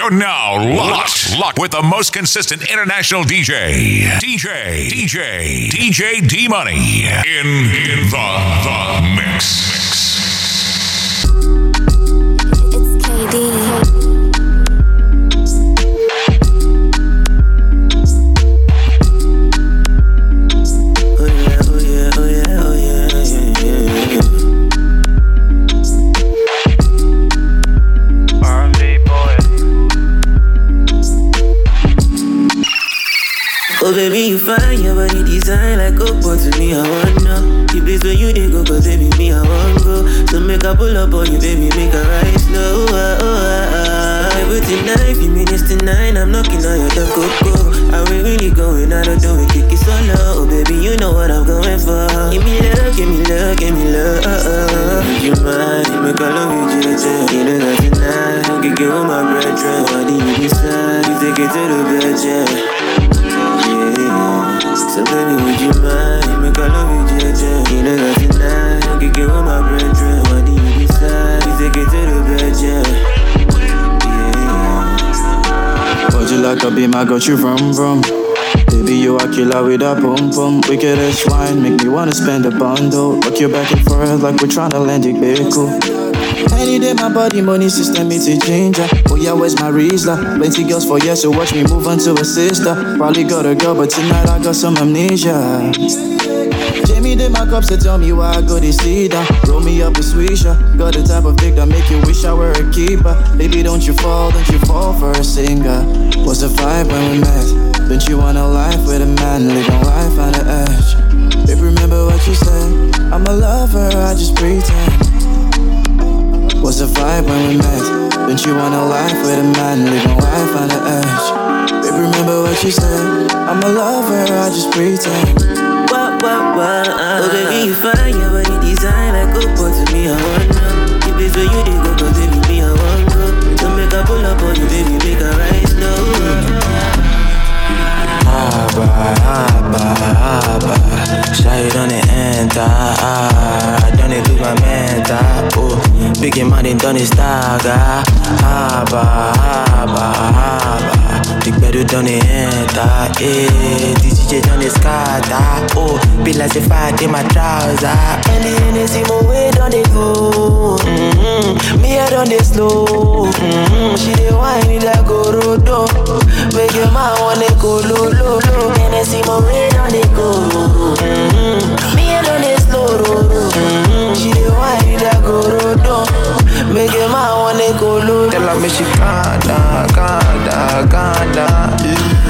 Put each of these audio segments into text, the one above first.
You're now locked, locked with the most consistent international DJ, DJ, DJ, DJ D Money in, in the, the mix. It's fine, your body design like a boy to me, I want know. The place where you dey go, cause baby, me, I want go. So make a pull up on you, baby, make a ride slow oh, ah, ah. Everything nine, few minutes to nine, I'm knocking on your door, go, go. Are we really going, out don't do it, kick it solo. Oh baby, you know what I'm going for. Give me love, give me love, give me love, uh, uh. You mind, make a love you, JJ You know that tonight, I can give all my brethren What do you decide, you take it to the bed, yeah. So baby, would you mind? Make I love you, JJ. You know that tonight I can get all my brethren. What do you decide? You take it to the bed, yeah. Yeah. Would you like to be my got you from from? Baby, you a killer with a pum pum. Wicked as wine, make me wanna spend a bundle. Rock your back and forth like we're tryna land it vehicle. Any day my body money system it's a ginger. Oh yeah, where's my Rizla? Plenty girls for yes, so watch me move on to a sister. Probably got a girl, but tonight I got some amnesia. Jamie did my cups to tell me why I go to see down. Roll me up a swisher. Got the type of dick that make you wish I were a keeper. Baby, don't you fall, don't you fall for a singer. What's the vibe when we met? Don't you want a life with a man living life on the edge? Baby, remember what you said? I'm a lover, I just pretend. What's the vibe when we met? Don't you want a life with a man living life on the edge? Baby, remember what you said? I'm a lover, I just pretend. What, what, what? Oh baby, you fine, your body design like a boy to me. I know the place where you dey go, cause baby, me I go. So make a pull up on you, baby, make a ride slow. Abba, abba, abba Shy on the enter I don't need to my mental Oh, big money done is stagger Abba, abba, abba Big better done the enter Eh, DJ done the scatter Oh, be like the fight in my trouser. And the Hennessy my way done they go. Mm-hmm. Me I done they slow. Mm-hmm. She whine it like a rodo Make your man wanna go low, low, low my done they go mm-hmm. Me I they slow, low, low. She it like a rodo Make your man wanna go low, Tell her me she down, down, down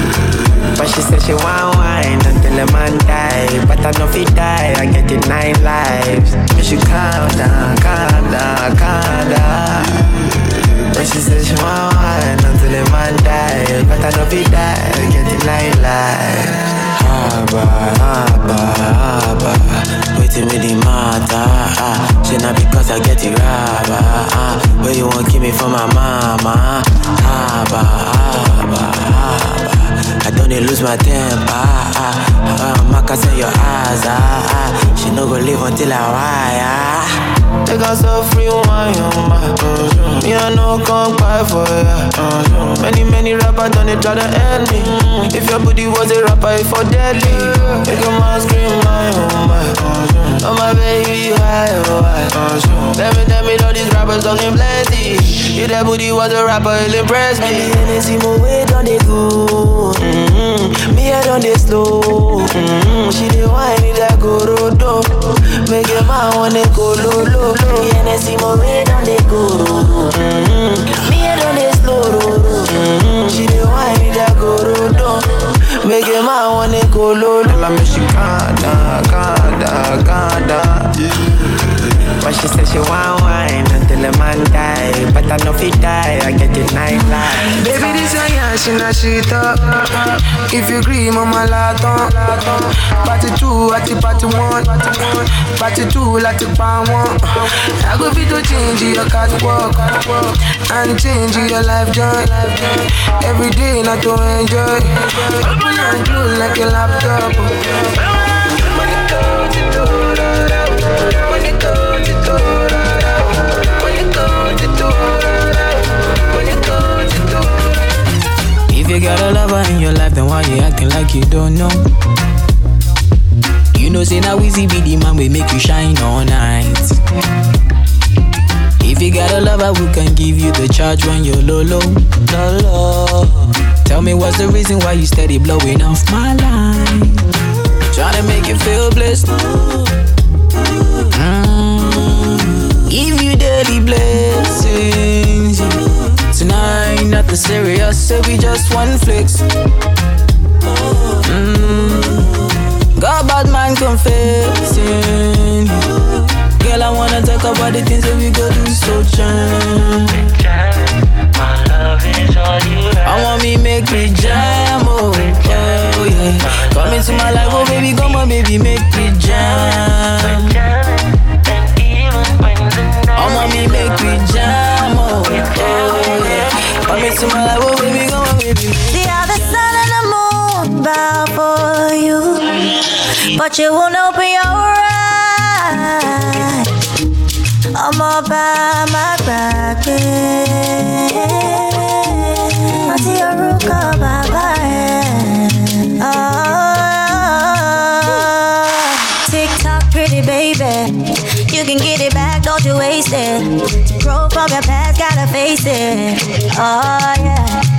but she said she want wine until the man die. But I know if he die, I get it nine lives. But she down, But she said she want wine until the man die. But I if he die, get it nine lives. Abba, abba, abba Waiting with the matter ah. She not because I get it rubber ah. Where you want give me for my mama Abba, abba, abba I don't need lose my temper ah. ah. Maka say your eyes ah. ah. She no go leave until I wire Take us so free wine on my uh, Me I no come cry for ya uh, Many many rappers done it try to end me If your booty was a rapper it for deadly. Make your man scream my oh my Oh my baby why oh uh, Tell me tell me all these rappers talking plenty If that booty was a rapper it'll impress me. The Hennessy my way done they go mm-hmm. Me I done they slow. Mm-hmm. She dey whine it like a rodo Make your man wanna go low low low The Hennessy my way done they go. Mm-hmm. Me I done they slow She it like a rodo Make your man wanna go low. Tell her me she calm down, calm down but she said she want wine until the man die. But I know if he die, I get it nine lives. Baby, this a yeah, she not shit up. If you agree, mama laton. Party two, at the party one. Party two, like the pan one. I go fit to change your catwalk and change your life joy. Every day, not to enjoy. Open and close like a laptop. don't know. You know, say now easy be the man we make you shine all night. If you got a lover, we can give you the charge when you're low, low, low. Tell me what's the reason why you steady blowing off my line? Trying to make you feel blessed. Mm. Give you daily blessings. Tonight, nothing serious, so we just one flicks. Mm. Bad man, confessing. Girl, I wanna talk about the things that we go through so change. I want me make me jam, oh, oh yeah. Come into my life, oh baby, come on, baby, make me jam. I want me make me jam, oh, oh yeah. Come into my life, oh baby, come on, baby. but you won't open your eyes. I'm all by my bracket. I see a rook of my. Oh, tick tock, pretty baby. You can get it back, don't you waste it. Grow from your past, gotta face it. Oh, yeah.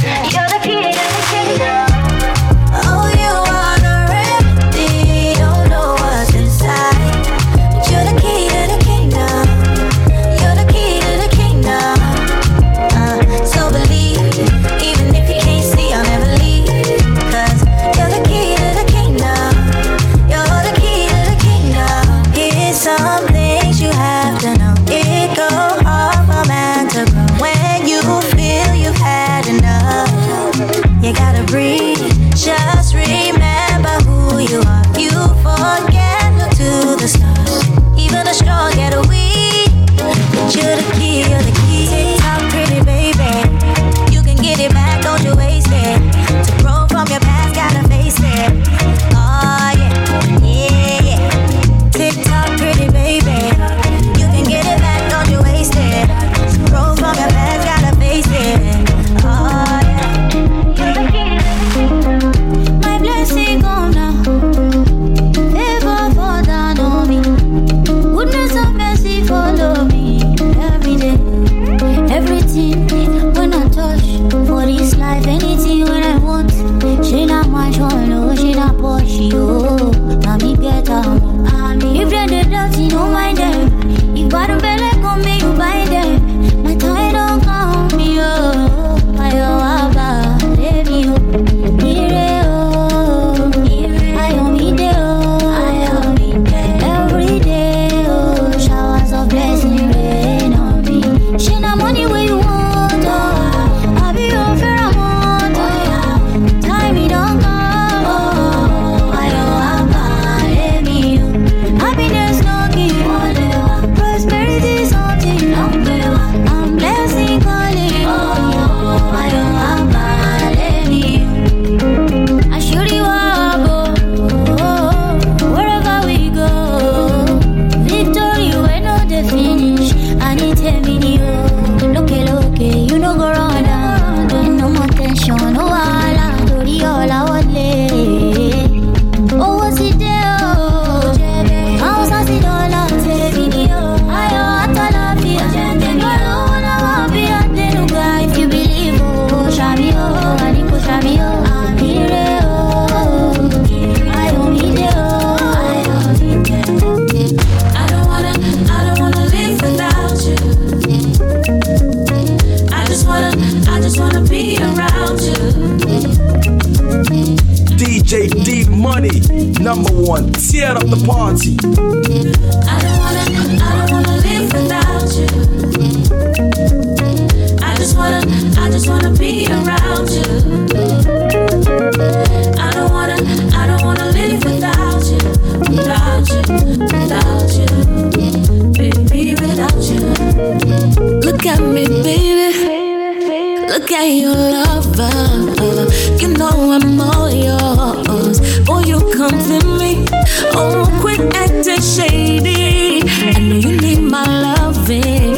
Look at your lover. You know I'm all yours. Boy, you come comfort me. Oh, quit acting shady. I know you need my loving.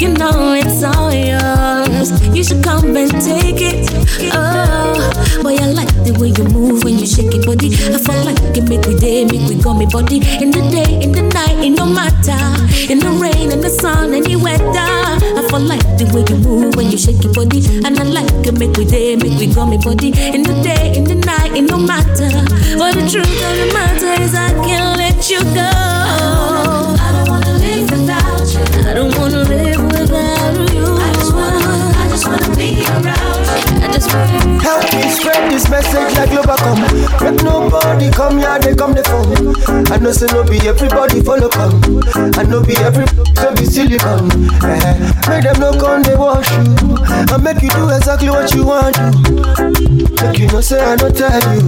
You know it's all yours. You should come and take it. Oh, boy, I the way you move when you shake your body. I fall like it make we day, make we go me body. In the day, in the night, it no matter. In the rain, in the sun, any weather. I fall like the way you move when you shake your body. And I like it make we day, make we go me body. In the day, in the night, it no matter. But the truth of the matter is I can't let you go. I don't wanna live without you. I don't wanna live without you. I just wanna, I just wanna be around you. I just wanna. Help me spread this message like Globacom. Make nobody come here, they come the phone. I know say no be everybody follow come. I know be every so be silicon. Eh, make them no come they wash you. I make you do exactly what you want to. Make you no say I no tell you.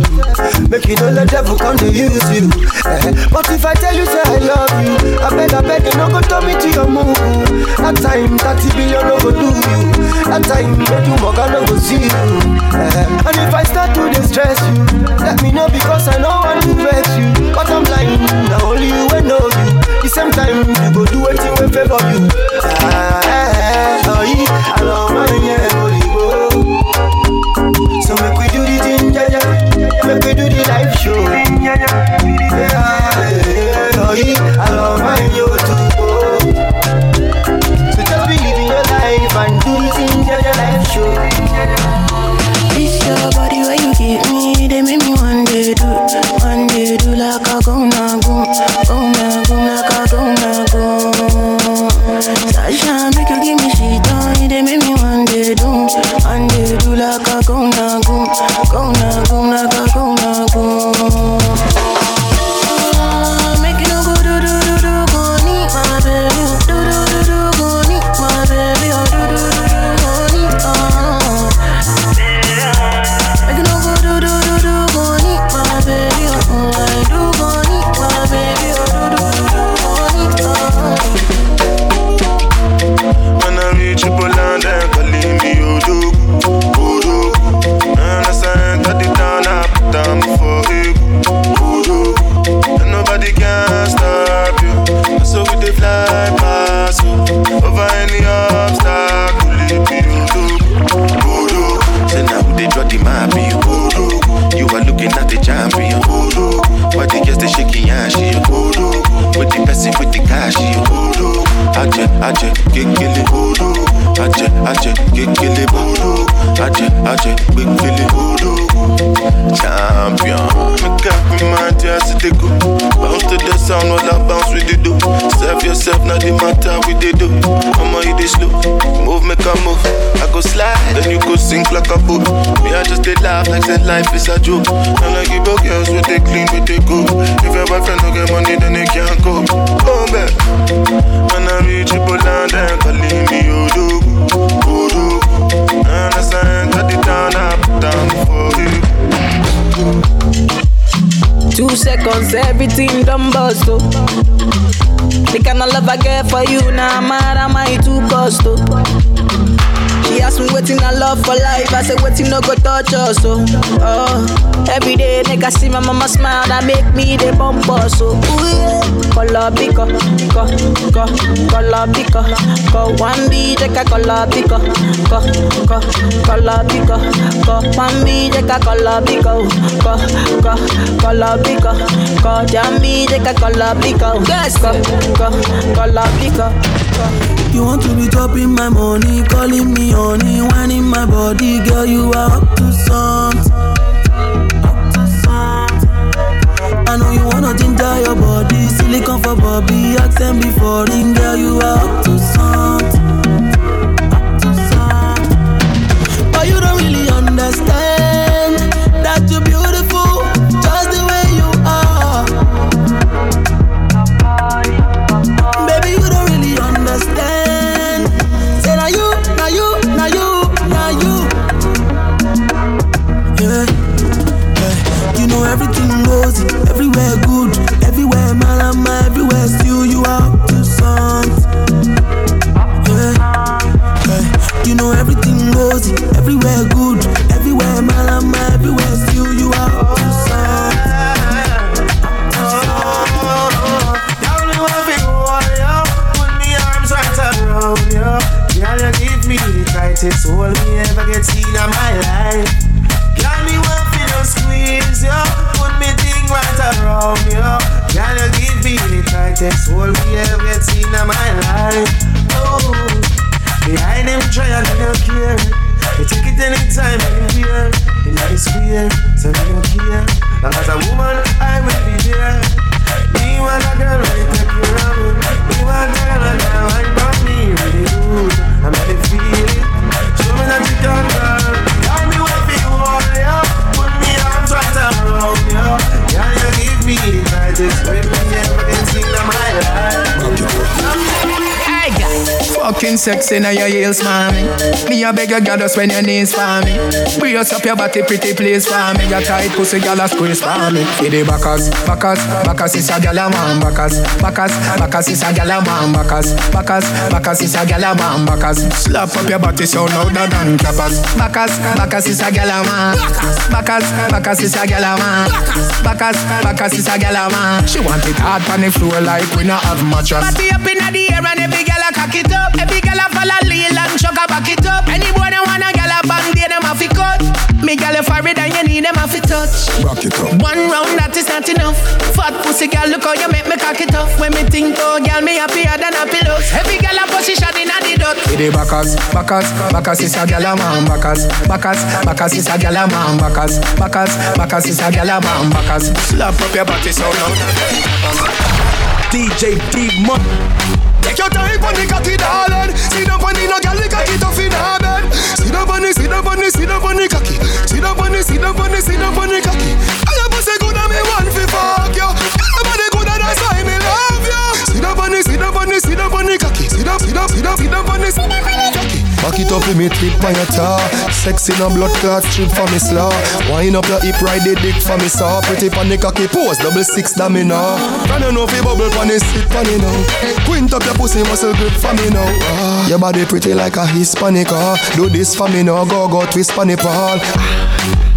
Make you don't let devil come to use you. Eh, but if I tell you say I love you, I beg I beg you no go turn me to your move. That time 30 billion no go do you. That time make you mug no go see you. Eh, and if I start to distress you, let me know because I know want to vex you. But I'm blind, now only you will know you. The same time you go do anything will favor you. Ah, eh, oh, yeah, I love my yeah. So make we do the thing, yeah, yeah. Make we do the live show. Yeah, yeah, oh, yeah, I love my. So just your life and do the thing, yeah, yeah, live show. Your body where you give me, they make me one day do, one day do like a go na go, go Aje, kekele Odo. Aje, aje, kekele Odo. Aje, aje, kekele Odo. Champion. Make up me mind, yes, it go. Bounce to the sound while I bounce with the do. Serve yourself, not the matter with the do. I'ma hit it slow. Move, make a move. I go slide, then you go sink like a boat. Me, I just did laugh like that life is a joke. And I give up girls with they clean, with they go. If your boyfriend don't get money, then they can't go. Oh, man. When I reach Triple they're calling me oh, Odo, Odo. Oh, and as I enter the town, I put down for you. Two seconds, everything done bust, oh. The kind of love I get for you, now nah, mad am I too cost, oh. She asked me waiting I love for life, I said waiting no go touch us, oh. oh. Every day, nigga see my mama smile, that make me the bump us, oh. Ooh, yeah. Color pico, co, co, color pico, co. One B, take a color pico, co, co, color pico, co. One B, take a color pico, co, co, color pico, co. Jammy, take a color pico, yes, co, co, color pico, co. You want to be dropping my money, calling me honey, whining my body, girl. You are up to something. I know you wanna ginger your body, silicone for Bobby, accent before ring, girl. You are up to something. Sexy now your heels, mommy. Me a beg you, just when your knees for me. Brace up your body, pretty please for me. Your tight pussy, girl, a squeeze for me. For the backers, backers, backers is a girl a man, backers, backers, backers is a girl a man, backers, backers, backers is a girl a man, backers. Slap up your body so louder than clappers. Backers, backers is a girl a man. Backers, backers is a girl a man. Backers, backers is a girl a man. She want it hard on the floor like we not have mattress. Party up in the air and every girl a cock it up. Every girl a follow lean and chuck a back it up. Any boy that want a girl a band, they them a fi cut. Me girl a forehead and you need them a fi touch. Rock it up. One round that is not enough. Fat pussy girl, look how you make me cock it off. When me think oh girl, me happier than a pillows. Every girl a position in a the dot. With the backers, backers, backers is a girl a man, backers, backers, backers is a girl a man, backers, backers, backers is a girl a man, backers. Slap up your body so loud. DJ D Money. Take your time on the cocky, darling. Sit on the no girl, the cocky tough in her bed. Sit the, sit on the, sit down on the cocky. Sit on the, sit on the, sit down on the cocky. I am say good and me want fi fuck you. Your body good and that's why me love you. Sit on the, sit on the, sit down on the cocky. Sit sit sit sit down on the, sit down on the cocky. Back it up with me tip on your jaw Sexy no blood clot strip for me slaw Wind up your hip ride the dick for me saw. Pretty pan the cocky pose double six that me now Can you know fi bubble pan the sit pan it now. Quint up your pussy muscle grip for me now. Ah. Your body pretty like a Hispanic ah. Do this for me now go go twist pan the pal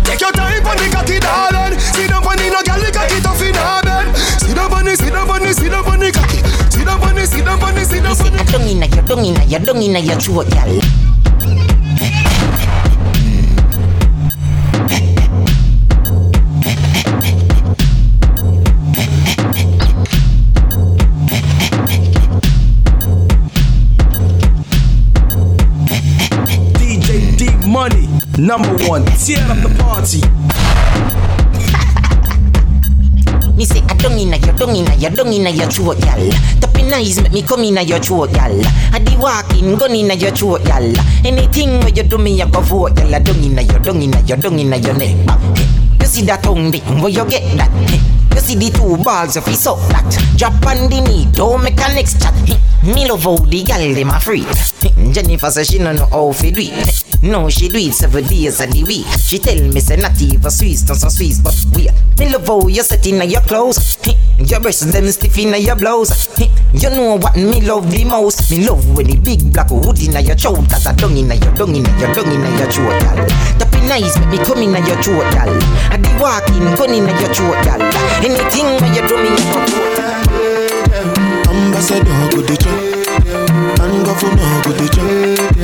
Take your time on the cocky darling. Sit down on the no girl the cocky tough in her bed. Sit down on the sit down on the sit down on the cocky. Sit down on the sit down on the sit down on the. I don't inna your, don't inna your, don't inna your throat, girl. Number one. Tear up the party. Me say I don't inna your, don't inna your, don't inna your gal. Tapping eyes make me come inna your gal. I di walking, gun inna your gal. Anything where you do me, I go vote, gal. I don't inna your, don't inna your, don't inna your neck. You see that tongue thing, where you get that? You see the two balls of his up that Drop on the knee, don't make a next chat Me love how the gal dem a free Jennifer say she no know how fi do it No, she do it seven days of the week She tell me say not even Swiss, not some Swiss But we Me love how you set in your clothes. Your breasts them stiff in your blouse. You know what me love the most. Me love when the big black hood in your throat Cause I dung in your, dung in your, dung in your throat, gal. Tapping eyes make me come in your throat, gal. I be walking, gun in your throat, gal. Anything when you do me, you go. Ambassador go the And governor go the chop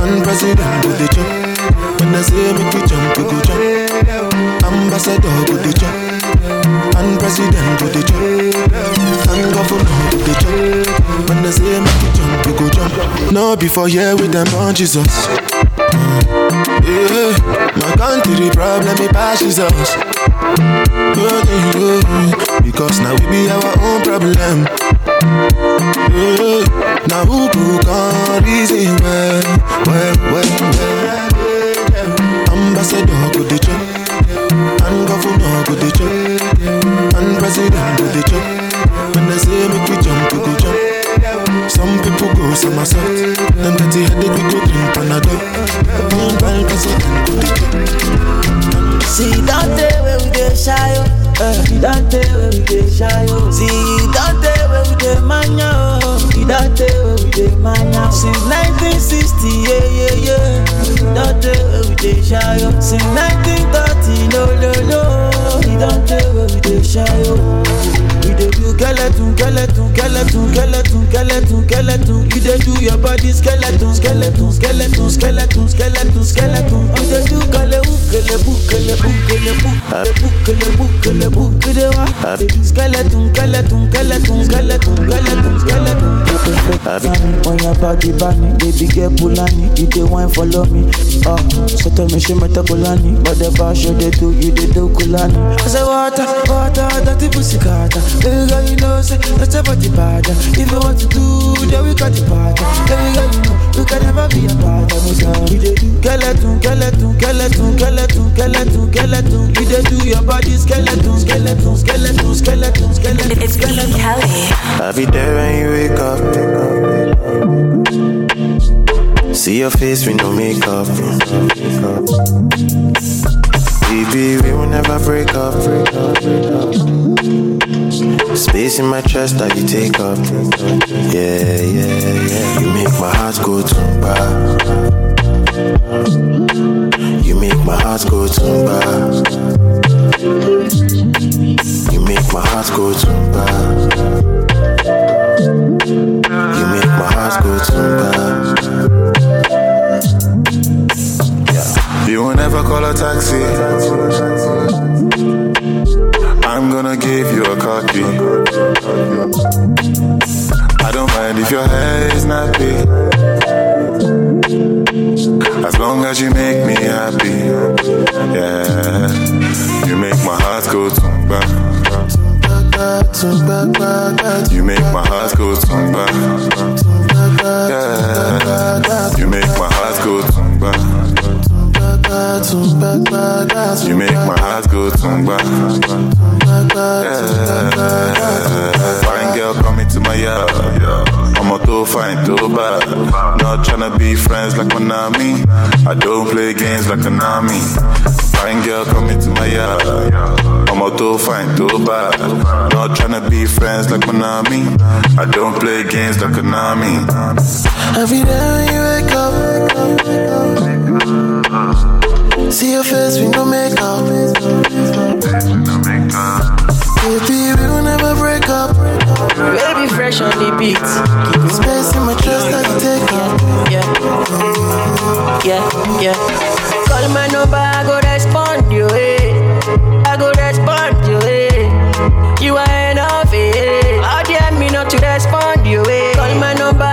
And president go the chop When I say make you jump, you go jump. Ambassador go the chop And president go the chop And governor go the chop When I say make you jump, you go jump. No before here with them on Jesus yeah, my country problem it passes us. Because now we be our own problem. Yeah, now who who can reason well, well, well, well. Ambassador go the chop, and governor go the chop, and president go the chop. When I say make you jump, you go jump. Some people go somersault, them get the headache, we go drink Panadol. Meanwhile, president go the chop. See that day where we dey shy. Uh, see that day where we dey shy oh. See that day where we dey mania oh. See that day where we dey mania. Since 1960 yeah yeah yeah. That day where we dey shy. Since 1930 no no no. See that day where we dey. We dey do skeleton, skeleton, skeleton, skeleton, skeleton, skeleton. You dey do your body skeleton, skeleton, skeleton, skeleton, skeleton, skeleton. You dey do kalebu, bukele bukele bukele bukele bukele bukele bukele wa. Skeleton, skeleton, skeleton, skeleton, skeleton, skeleton. Bunny on your body, bunny, baby girl Pulani, you the wine follow me. Oh, so tell me she meta Kulani, but the bar show they do, you they do Kulani. I say water, water, dirty pussy carter. Baby girl, you know say that's a body bad. If you want to do, then we got the part. Baby girl, you know you can never be a part of me. So you they do skeleton, skeleton, skeleton, skeleton, skeleton, skeleton. You they do your body skeleton, skeleton, skeleton, skeleton, skeleton. It's skeleton. I'll be there when you wake up. See your face with no makeup. Baby, we will never break up. Space in my chest that you take up. Yeah, yeah, yeah. You make my heart go tumba. You make my heart go tumba. You make my heart go tumba. You make my heart go tumba. You will never call a taxi. I'm gonna give you a key. I don't mind if your hair is nappy. As long as you make me happy. Yeah. You make my heart go tumba. You make my heart go tumba. Yeah. You make my heart go tumba. You make my heart go tumba. Yeah. Fine girl coming to my yard. I'm a too fine, too bad. Not tryna be friends like Konami. I don't play games like Konami. Fine girl coming to my yard. I'm a too fine, too bad. Not tryna be friends like Konami. I don't play games like Konami. Every day when you wake up, see your face with no makeup. Baby, we will never break up. Baby, fresh on the beat. Keep space in my chest that you take up. Yeah, yeah, yeah. Call my number, I go respond you. Eh. I go respond you. Eh. You are enough. Eh. How dare me not to respond you? Eh. Call my number,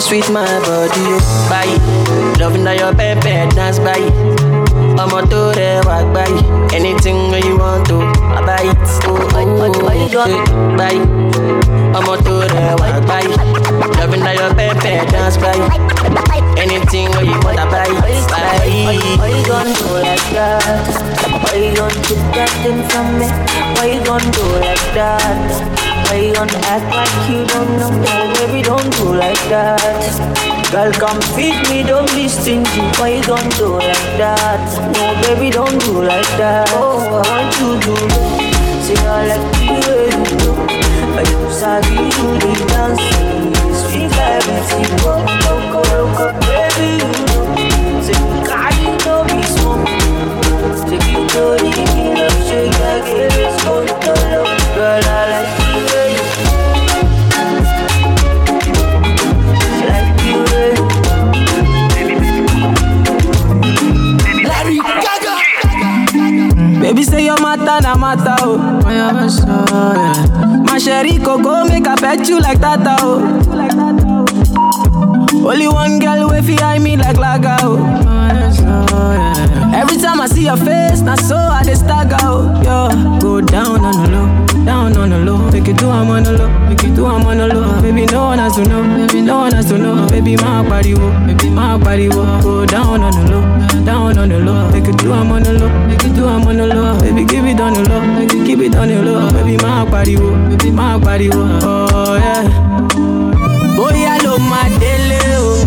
with sweet my body. Oh. Bye. Loving that your bed dance by. ọmọ tó rẹwà gbáyì anything wey you want to I buy it. Oh, oh, oh, gbáyì ọmọ tó rẹwà gbáyì loving na your pepper dance gbáyì anything you want I buy it. Why you gonna do like that? Why you gonna keep that thing from me? Why you gonna do like that? Why you gonna act like you don't know? No, baby, don't do like that. Girl, come feed me, don't be stingy. Why you gonna do like that? No, baby, don't do like that. Oh, I want you to do. Say I like the way you do. But you sabi do the dance. Sweet like everything. Go, go, go, go, baby, you Baby say your matter na matter oh. My sherry coco make I pet you like that oh. Only one girl way fi eye me like laga oh. Every time I see your face, na so I dey stagger oh. Yo, go down on the low, down on the low. Make it do I'm on the low, make it do I'm on the low. Baby no one has to know, baby no one has to know. Baby my body wo, baby my body wo. Go down on the low, down on the low. Make it do I'm on the low, Baby give it on the low, it keep it on the low. Baby my body baby my body wo. Oh yeah. Bóyá ló máa délé o.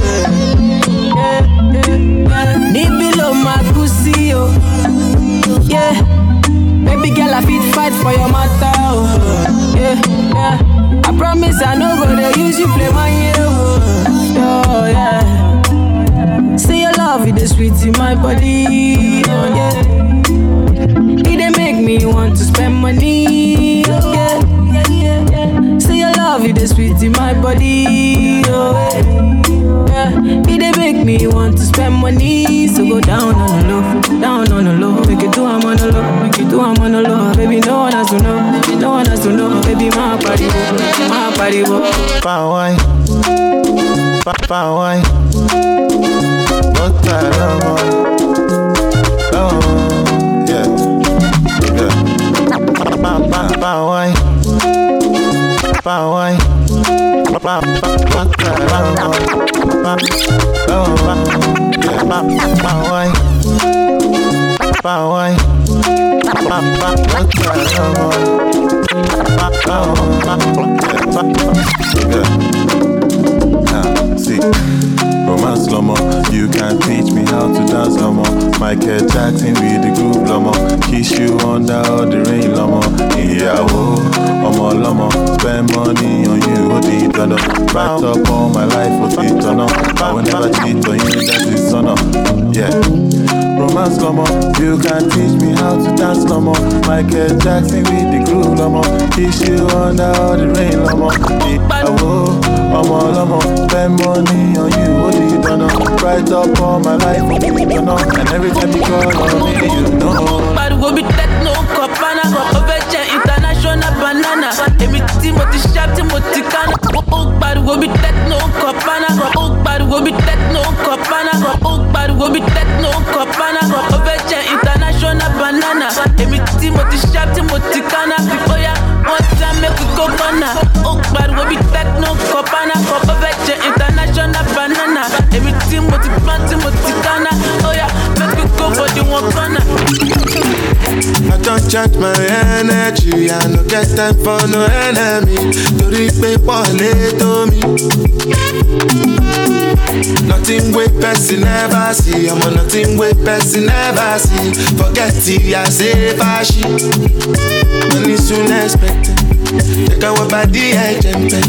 Níbí ló máa kú sí o. Yeah. Baby girl, I fit fight for your matter o. Yeah, yeah. I promise I no go dey use you play my year. Oh, yeah. Say your love, it is sweet in my body. Oh, yeah. Me want to spend money. Oh, yeah. Say your love, it is sweet in my body. Oh, yeah. It dey make me want to spend money. So go down on the low, down on the low. Make it do I'm on the low, make it do I'm on the low. Baby, no one has to know, no one has to know. Baby, my body, my body, Power wine, power wine. Wine. Power, see, romance lomo, you can't teach me how to dance lomo. Michael Jackson with the groove lomo, kiss you under all the rain lomo. Ìyàwó, ọmọ lomo, spend money on you, ó di dandan. Right up all my life, ó ti tọ̀nà. I will never cheat on you, that is sọ̀nà. Yeah. Romance lomo, you can't teach me how to dance lomo. Michael Jackson with the groove lomo, kiss you under all the rain lomo. Ìyàwó, ọmọ lomo, spend money on you, ó di dandan. Right up all my life, ó tọ̀nà. And every time you call on me, you know. Pariwo bí techno kọ̀pánà Ó fẹ́ jẹ́ international banana Èmi tí mo ti ṣá tí mo ti kánà Ó pariwo bí techno kọ̀pánà Ó pariwo bí techno kọ̀pánà Ó pariwo bí techno kọ̀pánà Ó fẹ́ jẹ́ international banana Èmi tí mo ti ṣá tí mo ti kánà wọ́n kọ̀pánà Ó fẹ́ jẹ́ international banana pọ́n tí mo ti kánà Bóyá make go for the one. I don't charge my energy, I no get time for no enemy. Torí pé pọ̀lẹ́ tó mi. Nothing wey person never see, ọmọ nothing wey person never see. Forget it, I say fashi. Money soon expected. Jẹ́ káwọn bá dí ẹ̀jẹ̀ ń bẹ̀.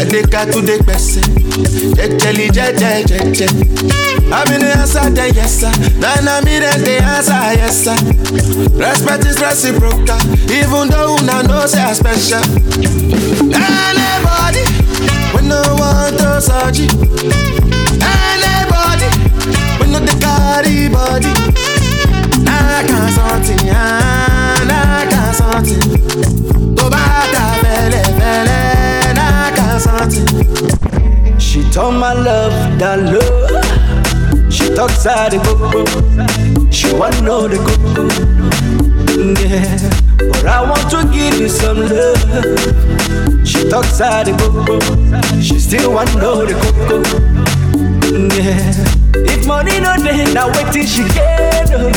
Adéka tún dé pẹ̀sẹ̀. Jẹ́jẹ́lì jẹ́jẹ́ jẹ́jẹ́. Àmì ni answer then yes sir. Nana mi then dey answer yes sir. Respect is reciprocal, even though una know say I special. Anybody, no want to search. Anybody, we carry body. Nah, can't something, nah, can't something. Tó bá ta fẹ́lẹ́ fẹ́lẹ́, nah, can't something. She told my love that love. She talks out the coco. She want know the coco. Yeah, I want to give you some love. She talks out the coco. She still want to know the coco. Yeah, if money no dey, now wait till she get. oh.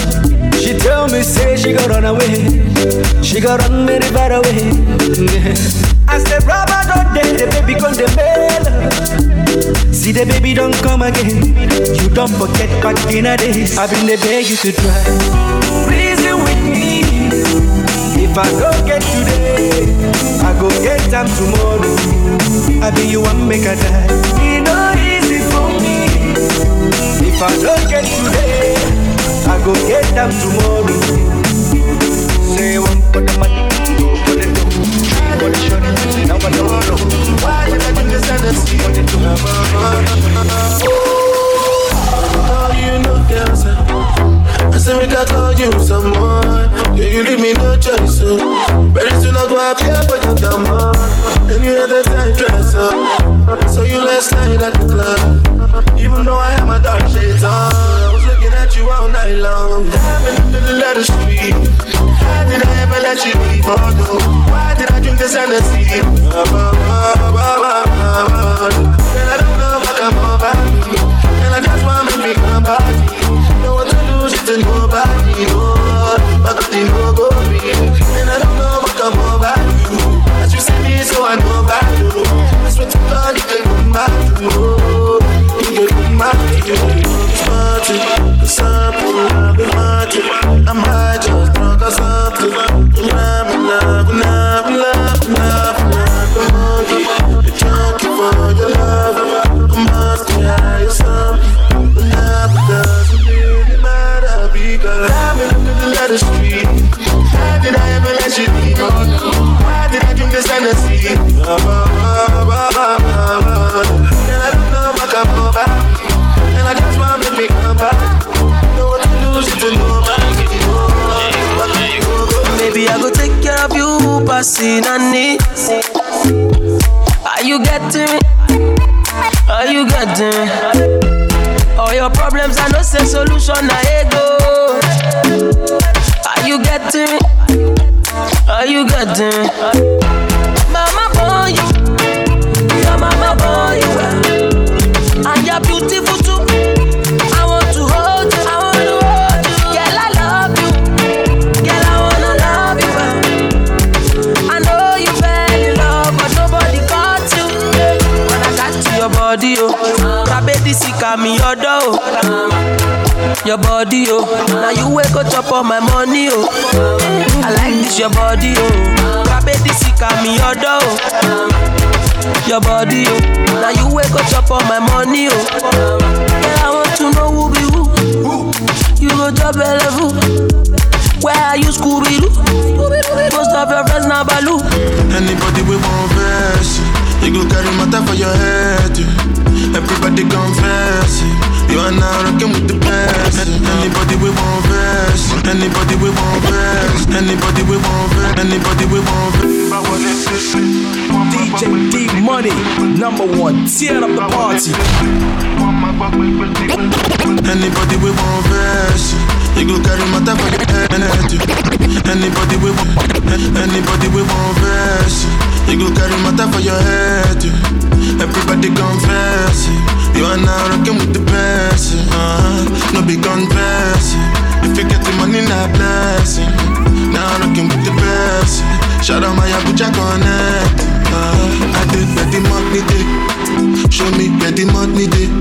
She tell me say she got run away. She got run very far away. Yeah. I said, Rubber don't the baby gon' the mail. See the baby don't come again. You don't forget back in a days. I've been the beg you to try. If I don't get today, I go get them tomorrow. I be you one make a die. It no easy for me. If I don't get today, I go get them tomorrow. Say one for the money, two for the dough, three for the shorty. Now I know why you let this energy. One for the two. All say make I call you some more. Yeah, you leave me no choice, so very soon I go appear for your you had the time dress up, so you last night at the club. Even though I had my dark shades on, I was looking at you all night long. Diving into the letter street. How did I ever let you leave? Oh no, why did I drink this Hennessy? And I don't know if I come over. And I just wanna make. No one to nobody, no. But the no go. And I don't know what come over you. As you see me, so I know back you. I swear to God, you can come back to you. You can come back to you. Started, the sample, the magic. I might just drunk or the street. How did I ever let you go? Why did I drink this Hennessy? Ba And I don't know what to make me Maybe I go take care of you, passing and need. Are you getting me? Are you getting me? All your problems are no same solution, I go. Are you getting? Are you getting? Mama born you, your mama born you and you're beautiful too. I want to hold you, I want to hold you, girl. I love you, girl. I wanna love you. I know you fell love, but nobody got you. When I got to your body, oh, Rabedi sika mi odo, oh. Your body, oh, now you wake up chop all my money, oh. I like this your body, oh. Rabedi sika mi odo, oh. Your body, oh, now you wake up chop all my money, oh. Yeah, I want to know who be who. You go drop a level. Where are you, Scooby Doo? Most of your friends now Baloo. Anybody we want verse, you go carry matter for your head. Everybody confess. You are now rocking with the best. Anybody we want verse, anybody we want verse, anybody we want verse, anybody we want verse. DJ D Money, number one, tear up the party. Anybody we want verse, you go carry matter for your head. Anybody we want, anybody we want verse, you go carry matter for your head. Everybody confess, you are now rocking with the best. Uh, no big confess, if you get the money, not blessing. Now I'm looking with the best. Shout out my Abuja connect. Uh, I did where the money day. Show me where the money day.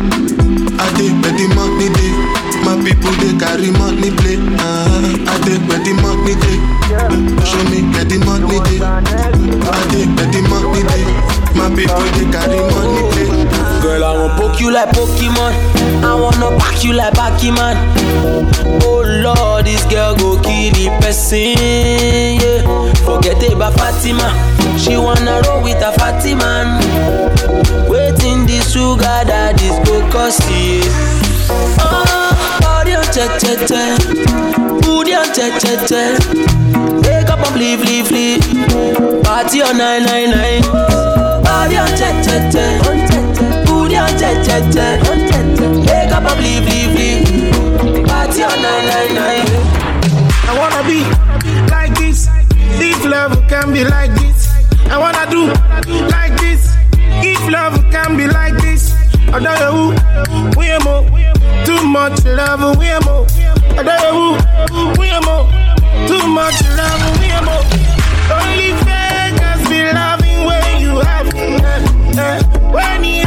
I did where the money day. My people they carry money play. Uh, I did where the money day. Show me where the money day. I did where the money day. My people they carry money play. Girl, I wanna poke you like Pokemon. I wanna pack you like Pokemon. Oh Lord, this girl go kill the person. Yeah. Forget about Fatima. She wanna roll with a fatty man. Waiting the sugar that is go cost you. Oh, on che che che, on che che che. Wake up and leave, leave, leave. Party on nine nine nine. Body on che che che, booty on che che. Wake up and leave, leave, leave. Party on nine nine nine. I wanna be like this. If love can be like this, I wanna do like this. If love can be like this, I don't know who we are more. Too much love, we are more. I don't know who we are more. Too much love, we are more. Only fakers be loving when you have. eh, eh. When you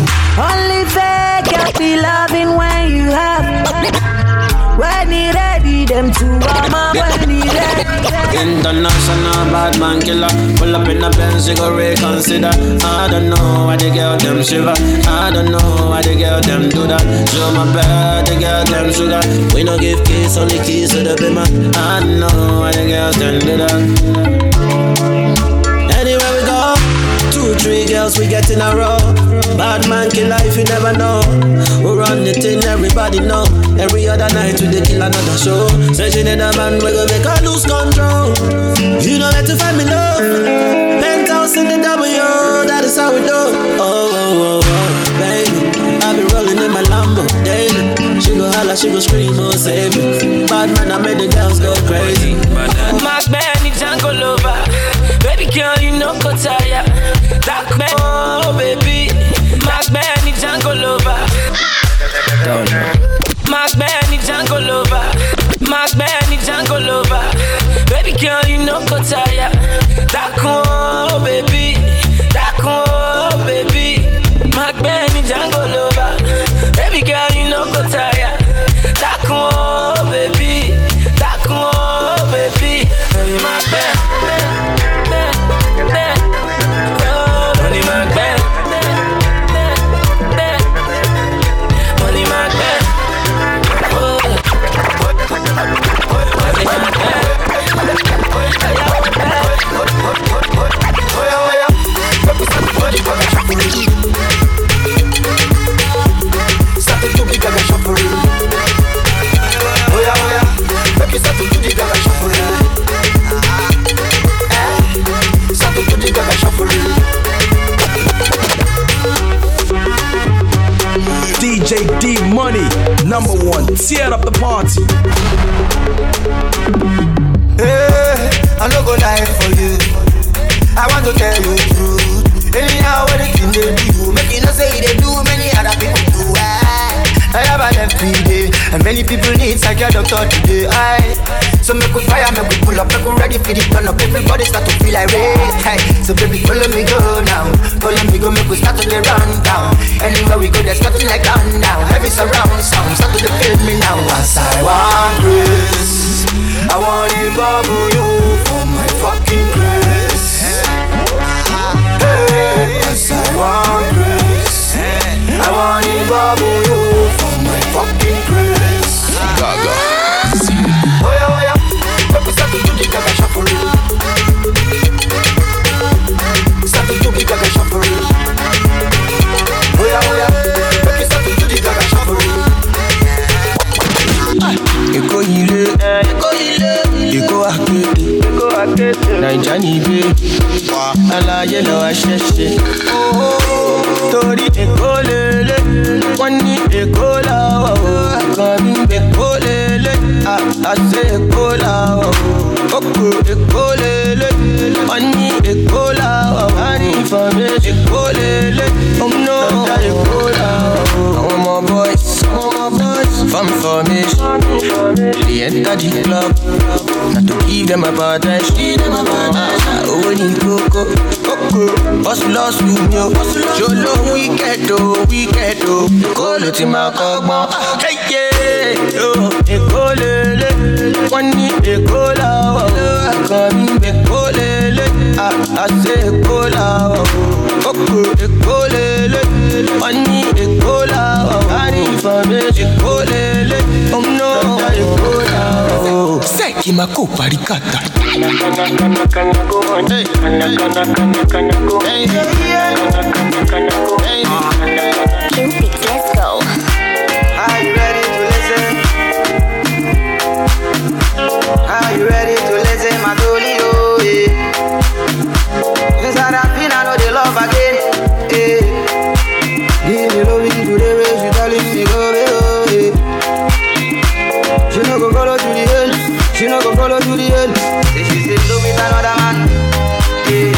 only fake can be loving when you have. When he ready, them two ama when he ready. International bad man killer. Pull up in a Benz, you go reconsider. I don't know why the girl them shiver. I don't know why the girl them do that. Show my bad, the girl them sugar. We no give keys, only keys to the bimmer. I don't know why the girls them do that. Two, three girls we get in a row. Bad man kill life, you never know. We run the thing, everybody know. Every other night we dey kill another show. Searching in a man, we go make her lose control. You know where to find me love. Penthouse in the W, that is how we do. Oh, oh, oh, oh, baby. I be rolling in my Lambo daily. She go holla, she go scream, oh save me. Bad man, I made the girls go crazy. Mark Benny Django lover. Baby girl, you know go Don't know. Mark Benny one. Tear up the party. Eh, hey, I no go lie for you. I want to tell you the truth. Anyhow, what the thing they do, make you know say they do many other people do. I, I have an every day, and many people need psychiatric doctor today. I, so make we fire, make we pull up, make we ready for the turn up. Everybody start to feel like race. Hey, so baby, follow me go now, follow me go, make we start to lay run down. Anywhere we go, there's nothing like on now. Heavy surround sound, start to feel me now. Once I want grace, I want to bubble you for my fucking grace. Hey, I want grace. I want to bubble you for my fucking grace. Naija níbí, aláyé lọ aṣẹ́ṣe. Torí Èkó lélẹ̀, wọ́n ní Èkó làwọ̀ o, kan mi Èkó lélẹ̀, àṣẹ Èkó làwọ̀ òkú Èkó lélẹ̀, wọ́n ní Èkó làwọ̀ ní ìfọ̀mẹ́ Èkó lélẹ̀, ọ̀nà ọ̀dà Èkó làwọ̀. Àwọn ọmọ ọmọ boys, farm formation, they enter the club, na to give them a bad time, give them a bad time. Owó ní kókó, kókó, hustle hustle ni o, ṣolo wicked o, wicked o, Èkó ló ti máa kọ́gbọ́n. Hey, yeah, oh, Èkó lélẹ̀, wọ́n ní Èkó làwọ̀, kan mi Èkó lélẹ̀, àṣẹ Èkó làwọ̀, kókó Èkó lélẹ̀, wọ́n ní Èkó làwọ̀, wọ́n ní ìfọ̀mẹ́ Èkó lélẹ̀, ọ̀nà Èkó làwọ̀. Sẹ́ẹ̀kì máa kó parí. Cupid, let's go. She no go follow to the end. Say she say love with another man. Yeah.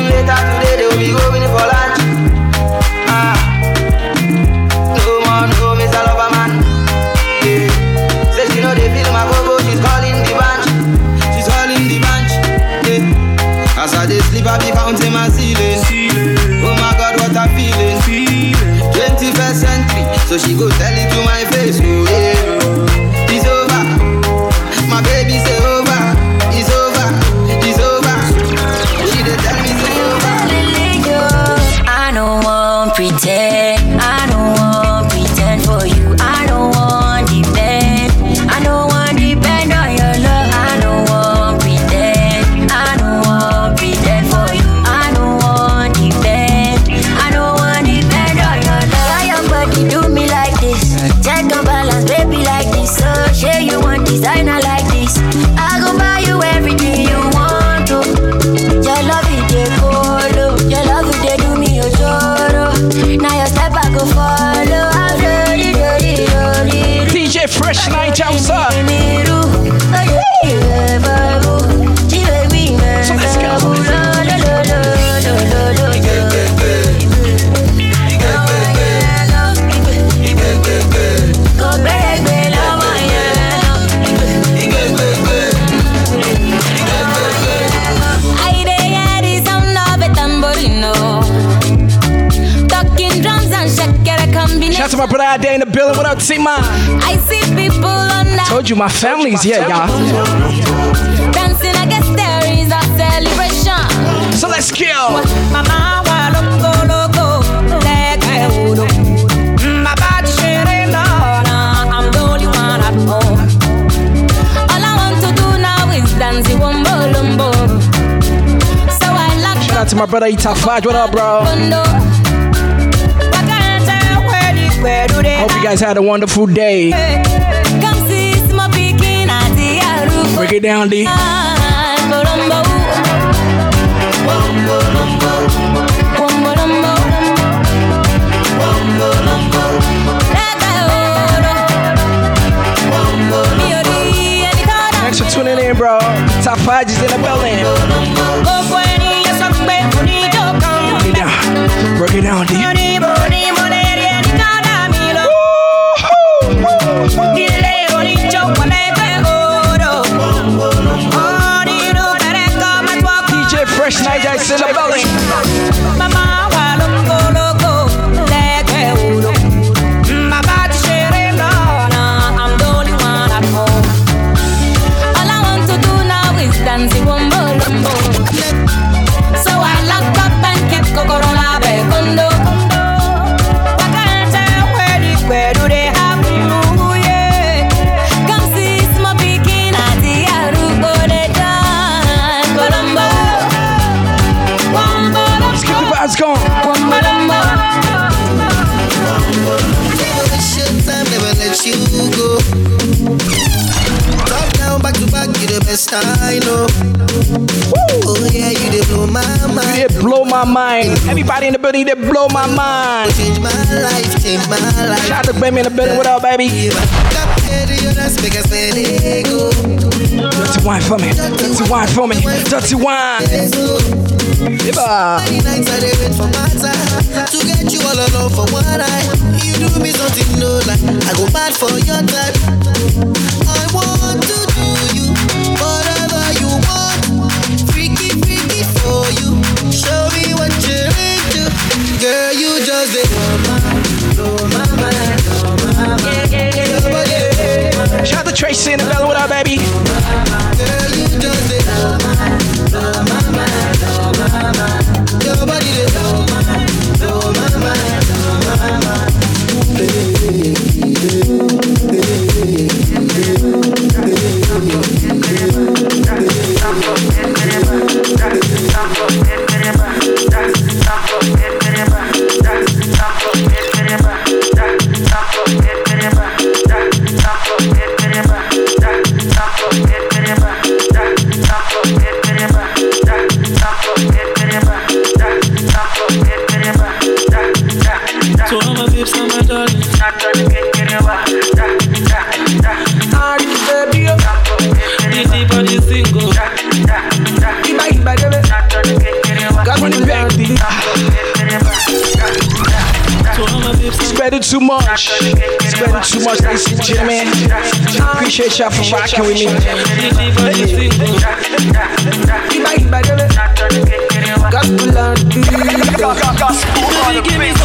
Later today they will be going for lunch. Ah. No more, no Mr. Lover man. Yeah. Say she know they feel my go she's calling the bunch. She's calling the bunch. Yeah. As I dey sleep, I be counting my ceiling. Oh my God, what a feeling. 21st century, so she go tell don't pretend. I don't Fresh Night outside. So let's go. I dey hear the sound of a tambourino. Talking drums and shakira combination. Shout out to my brother out there in the building. What up, T-Man? I see people on that Told you my family's here, y'all. dancing. I guess there is a celebration. So let's kill. Mama wa loco loco, like I would. Mm, my body sharing I'm the only one at home. All I want to do now is dance it wombo lumbo. So I lock Shout out to my brother Ita Fudge. What up, bro? window. I can't tell where the where do they Hope you guys had a wonderful day. Break it down, D. Thanks for tuning in, bro. Top five is in the building. Break it down. Break it down, D. my mind. Everybody in the building that blow my mind. Change my life, change my life. Shout out to Baby in the building, what up, baby? Dirty wine for me, dirty wine for me, dirty wine. Yeah. nights to get you all alone for. You do me something no like I go bad for your. Shout out to Tracy in the belly, what up, baby? Spending too much, ladies and gentlemen. Appreciate y'all for rocking with me. Gospel on the beat. Gospel.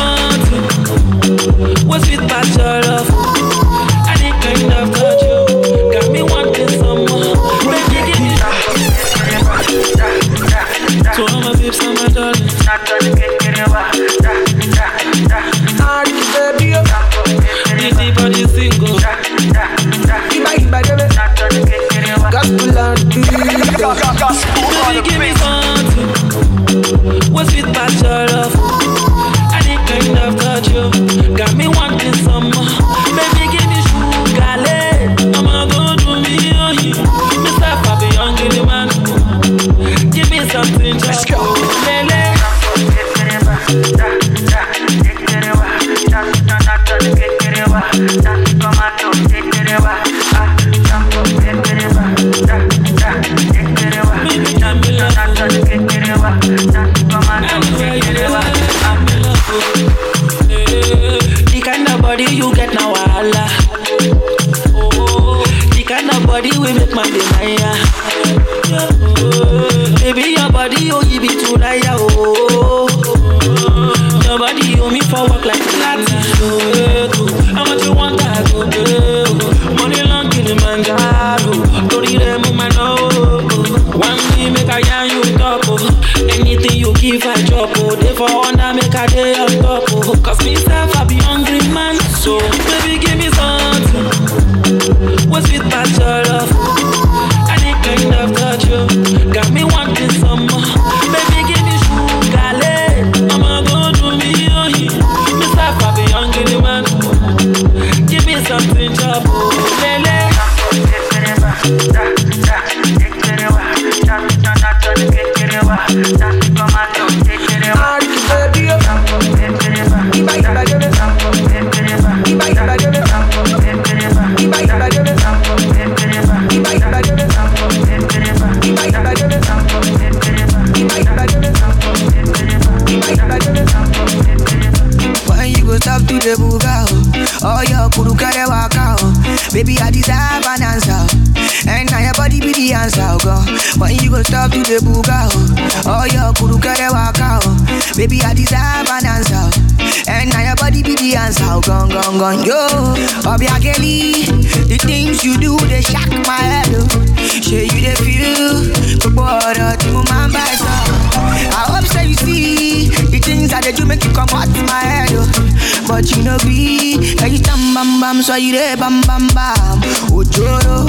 So you there bam bam bam. Ojoro,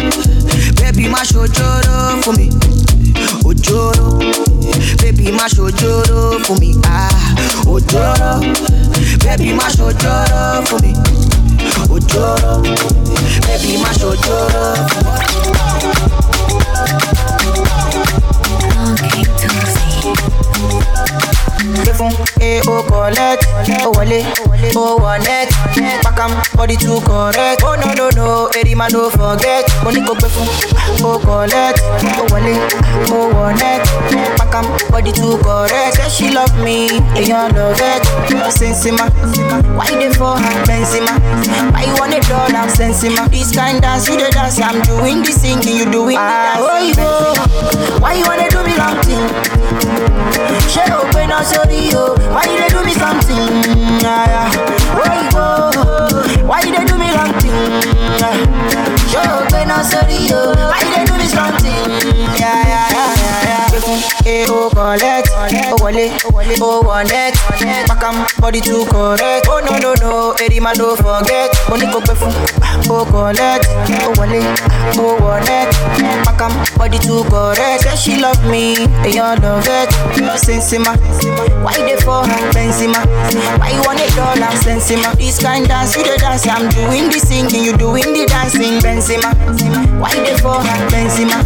baby, mash ojoro for me. Ojoro, baby, mash ojoro for me. Ah, ojoro, baby, mash ojoro for me. Ojoro, baby, mash ojoro. Gbé fún e o collect, o wọlé, o wọ net, pakam body too correct. Oh no no no, eri ma no forget. Mo ní kò gbé fún o collect, o wọlé, o wọ net, pakam body too correct. Say she love me, èèyàn love it. Sensima, why you dey for her Benzema? Why you want a dollar Sensima? This kind dance you dey dance, I'm doing the singing, you doing the dancing. Ah, oh, you why you wanna do me long thing? Ṣé o pé náà? Why you dey do me something? Ah, yeah. You go? Why you dey do me wrong thing? Ah. Ṣé o pé náà? Why you dey do Gbé fún e o collect, o wọlé, o wọ net, pakam body too correct. Oh no no no, eri ma no forget. Mo ní kò gbé fún o oh, collect, oh, o wọlé, o wọ net, pakam body too correct. Say she love me, eh, èèyàn love it. Sensima, why dey for her Benzema? Why you want a dollar Sensima? This kind dance you dey dance, I'm doing the singing, you doing the dancing Benzema. Why dey for her Benzema?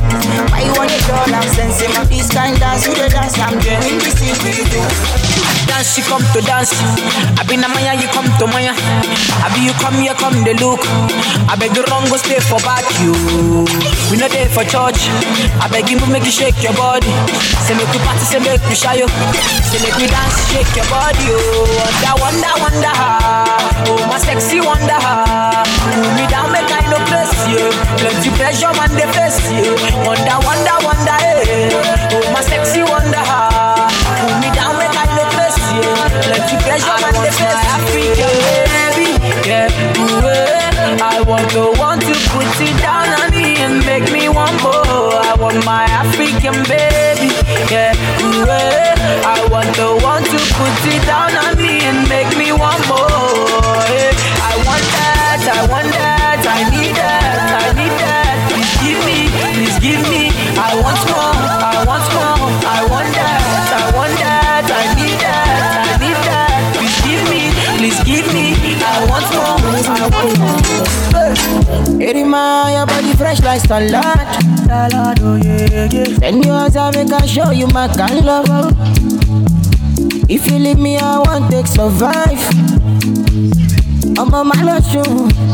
Why you want a dollar Sensima? This kind dance you dey dance, I'm doing the singing, you do. Dance, you come to dance. I been a Maya, you come to Maya. I be you come here, come the look. I beg you wrong, go stay for back you. We not there for church. I beg you, make you shake your body. Say make you party, say make you shy you. Say make you dance, shake your body. Oh, wonder, wonder, wonder. Ah. Oh, my sexy wonder. Ah. Pull me you. Plenty pressure, man, they face you. Wonder, wonder, wonder. Hey. Oh, my sexy wonder. Pull me down, make I you. Plenty pressure, man, they face African baby. Yeah, ooh, eh. I want to want to put it down on me and make me one more. I want my African baby. Yeah, ooh, eh. I want to want to put it down on me and make me one more. Give me. I want more, I want more, I want that, I want that, I need that, I need that. Please give me, please give me. I want more, I want more. Erima, your body fresh like salad. Salad, oh yeah, yeah. Send yours, I make I show you my kind love. If you leave me, I want to survive. I'm on my last show.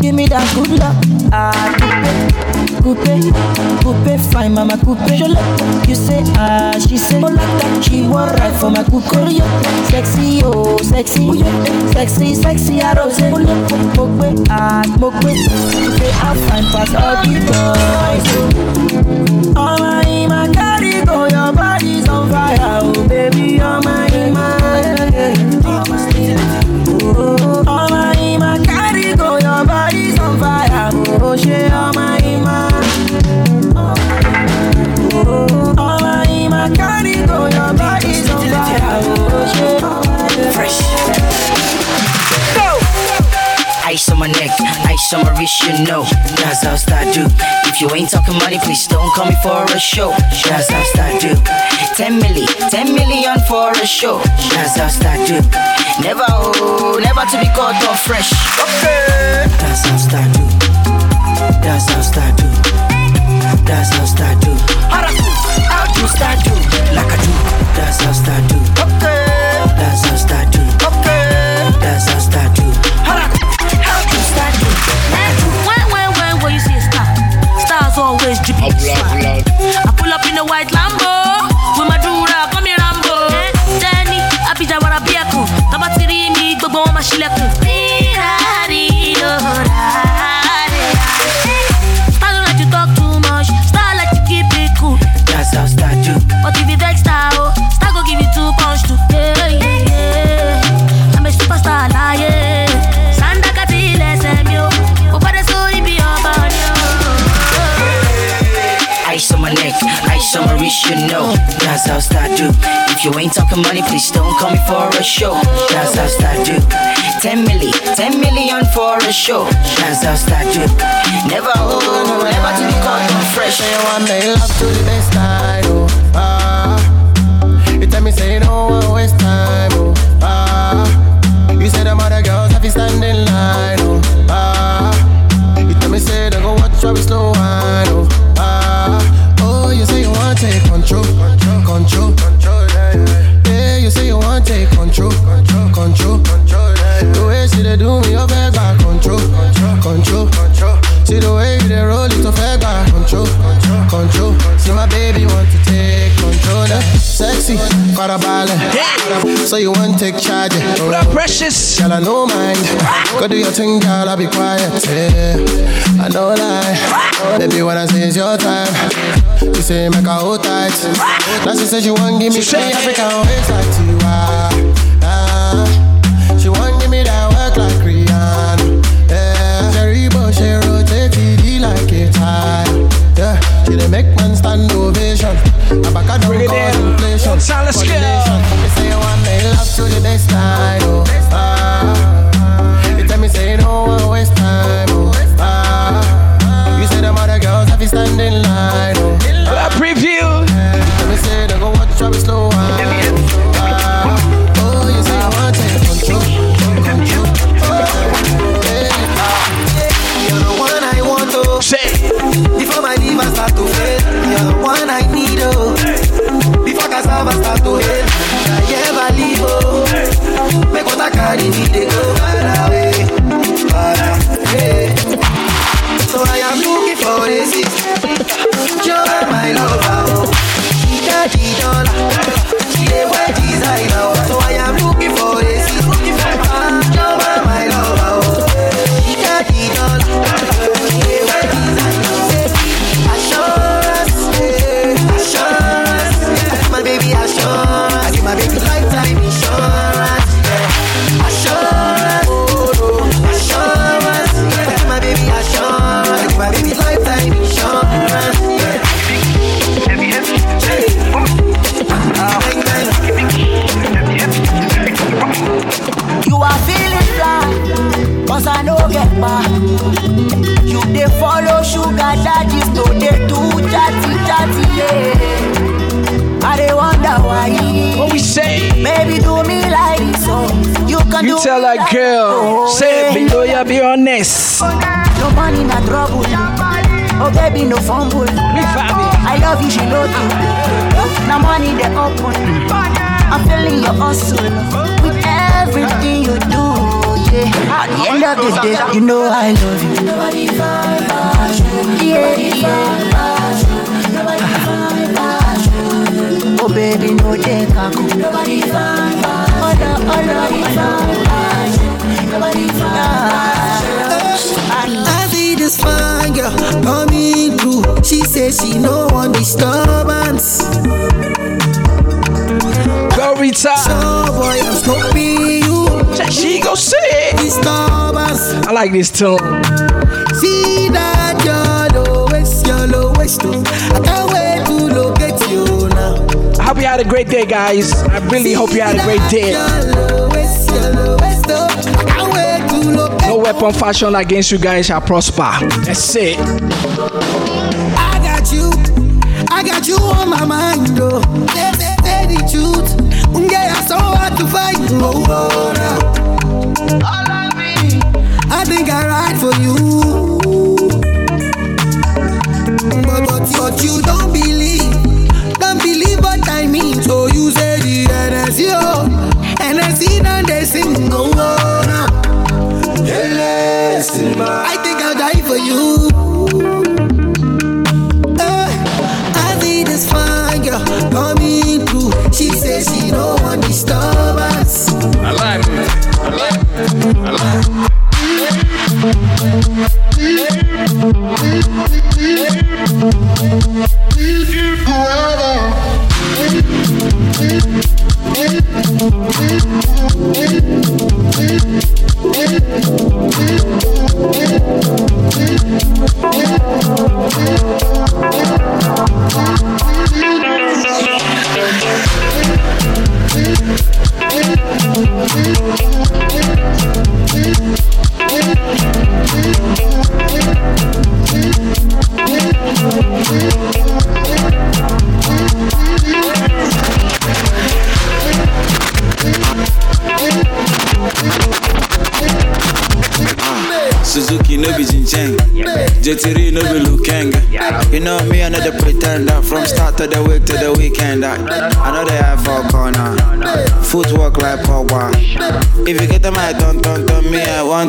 Give me that good luck. Ah, coupe, coupe, coupe, fine, mama, coupe. Show You say ah, she say oh like that. She want right for my coupe. Sexy, oh, sexy, sexy, sexy, I rose. Mope, ah, mope. Say I fine past all the boys. Oh my, my carry go, your body's on fire, oh baby, oh my, Oh, oh fire, oh go, your fire! Ice on my neck, ice on my wrist, you know. That's how I do. If you ain't talking money, please don't call me for a show. That's how I do. 10 milli, 10 million for a show. That's how I do. Never, oh, never to be caught off fresh. Okay. That's how I do. That's how I do. That's how I do. How do how do I do? Like I do. That's how I do. Okay. That's how I do. Okay. That's how I do. How do how do I do? When, when, when, when you see a star, stars always dripping swag. I pull up in a white Lambo, with my dura, eh? call me Rambo. Jenny, Abidjan, wara bí ẹkùn, tọ́ba ti rí mi, gbogbo wọn máa ṣílẹ̀kùn. Rírà, you know. That's how I do. If you ain't talking money, please don't call me for a show. That's how I do. 10 milli, 10 million for a show. That's how I do. Never, oh, never to be caught fresh. Say one day love to the best time, oh, ah. You tell me say no one waste time, oh, ah. You say them other girls have to stand in line, oh, ah. You tell me say they go watch how we slow wine, oh, take control, control, control, yeah. you say you want take control, control, control, The way she they do me, up back control, control, control. See the way they roll it, up back control, control. See my baby want to take control, eh? sexy, got a balance. So you want to take charge, oh. Up, precious? Girl, I know mind. Go do your thing, girl, I'll be quiet. Yeah, I know lie. Baby, when I say it's your time, you say make her hold tight. Now she said she want give me free African waist like Tiwa. Ah, She dey make man stand ovation. I back a down cause inflation. Correlation. They say you want me love to the best time. Oh, I carry me go far away Far away So I am looking for sister. You're my lover oh. The dollar fumble. I love you, she love you. Now money they open. I'm feeling your hustle with everything you do. Yeah. At the end of the day, you know I love you. Nobody find Yeah, yeah. Oh baby, no a cool. Nobody find Oh no, oh no, oh no. Nobody see this fine girl coming through. She says she no want disturbance. Go Rita. So boy, I'm scoping you. She go say disturbance. I like this tune. See that your lowest, your lowest. I can't wait to locate you now. I hope you had a great day, guys. I really hope you had a great day. No weapon fashion against you guys shall prosper. That's it. I got you, I got you on my mind, oh. Say, say, say the truth, yeah, it's so hard to find. Oh, oh, ah. no. I think I ride for you, but, but, but you don't believe,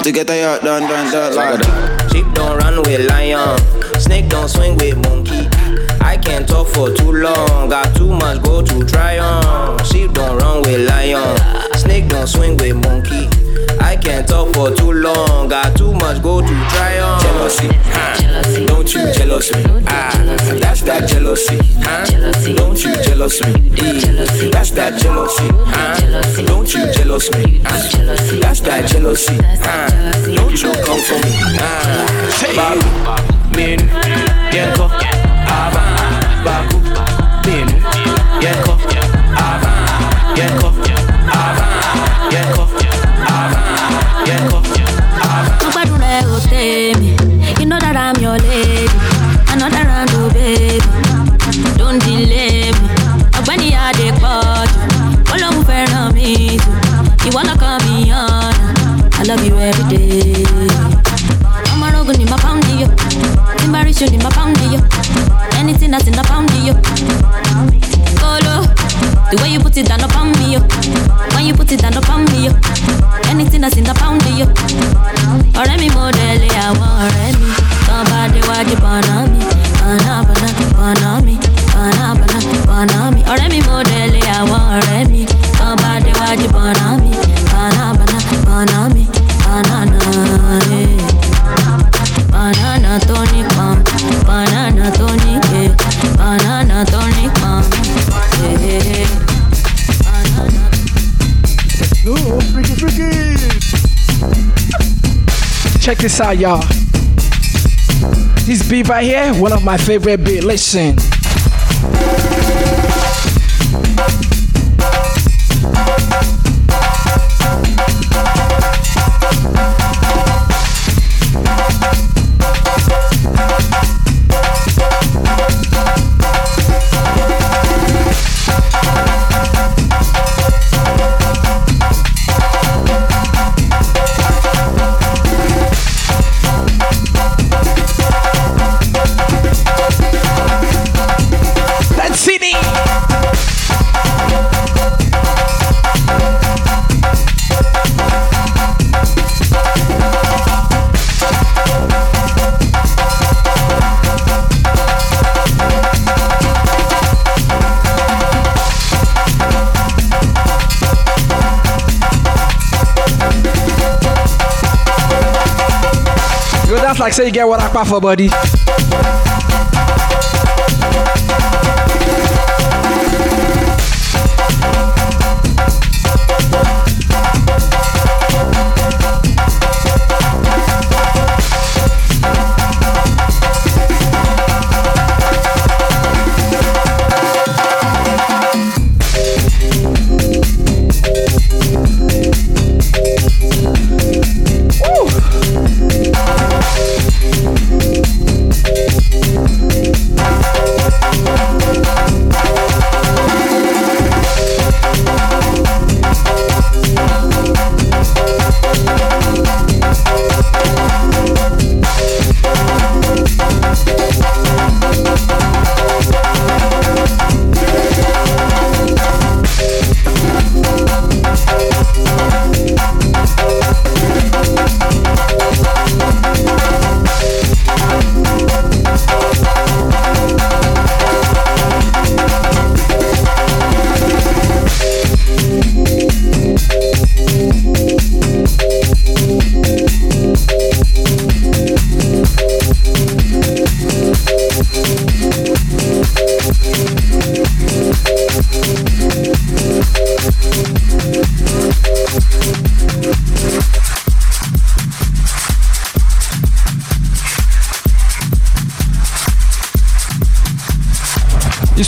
to get a yacht, done, done, done. Like. Sheep don't run with lion. Snake don't swing with monkey. I can't talk for too long. Got too much go to try on. Sheep don't run with lion. Snake don't swing with monkey. I can't talk for too long. Got too much go to try on. Jealousy, huh? Don't you jealous me? Ah, that's that jealousy, huh? Don't you jealous me? Eh, That's that jealousy, huh? Don't you jealous me? Ah, That's that jealousy, huh? Don't you come for me? Ah, Babu, Minu, Yenko, Ava, Babu, your lady, another round o baby, don't delay me. Ọ̀gbẹ́ni jù, ó lóun fẹ́ràn mi jù, ìwọ lọ́kàn mi yànnà, I love you every day. Ọmọ rogun ni ma pound n bá rí ṣo ni ma pound yo, anything that's in the pound yo. Kolo, the way you put it down upon me yo, when you put it down upon me yo, anything that's in the pound yo. ọ̀rẹ́ mi mo délé àwọn déwájú bọ̀nà mi bọ̀nà bọ̀nà bọ̀nà mi bọ̀nà bọ̀nà bọ̀nà mi ọ̀rẹ́ mi mo délé àwọn ọ̀rẹ́ mi tán bá déwájú bọ̀nà mi bọ̀nà bọ̀nà bọ̀nà mi banana eh. banana tó ní pọ́n banana tó ní ké banana tó ní pọ́n. eh. Freaky, freaky. Check this out, y'all. This beat right here, one of my favorite beat. Listen. Like say you get what I for, buddy.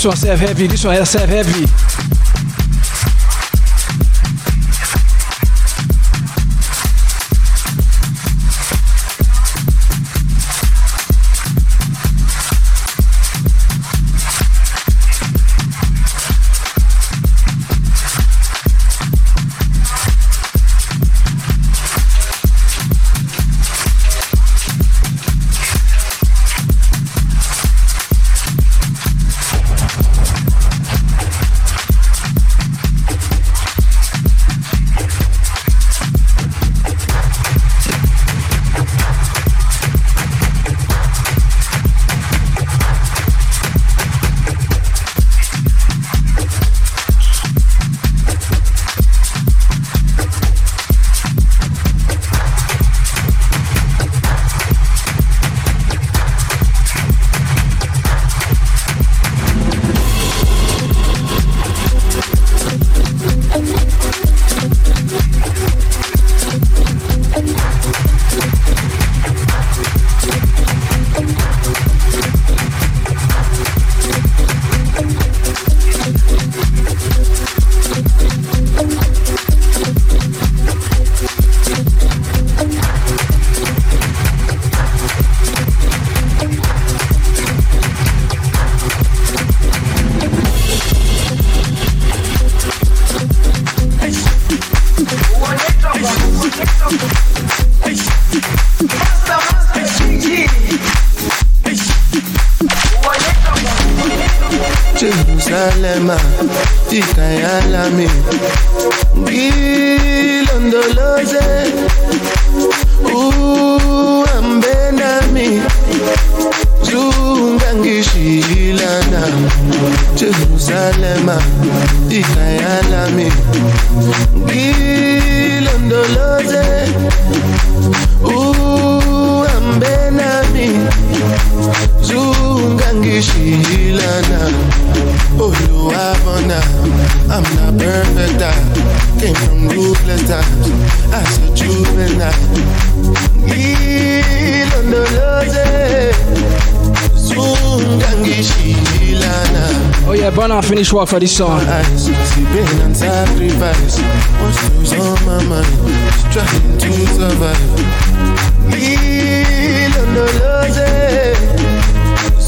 This one serve heavy, zungangishilana Jerusalem, ikayalami ngilondoloze uhambe nami zungangishilana Oluwabona, I'm not perfect. I came from ruthless times as a juvenile. Ilondoloze, zungangishilana. Oh yeah, Burner finish work for this song. Trying to survive.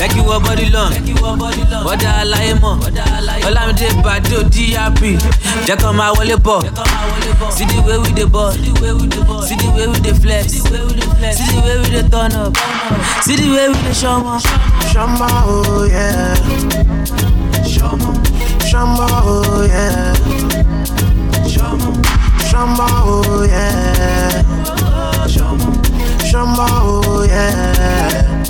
Like you were body long, bọ́dà aláyé mọ̀, Ọlámídé Bàdó DRP, jẹ́ kọ́ máa wọlé bọ̀. See the way we dey ball, see the way we dey flex, see the way we dey turn up, see the way we dey ṣọmọ. Yeah. Shama, Shama, oh yeah. Shama, Shama, oh yeah. Oh Oh yeah.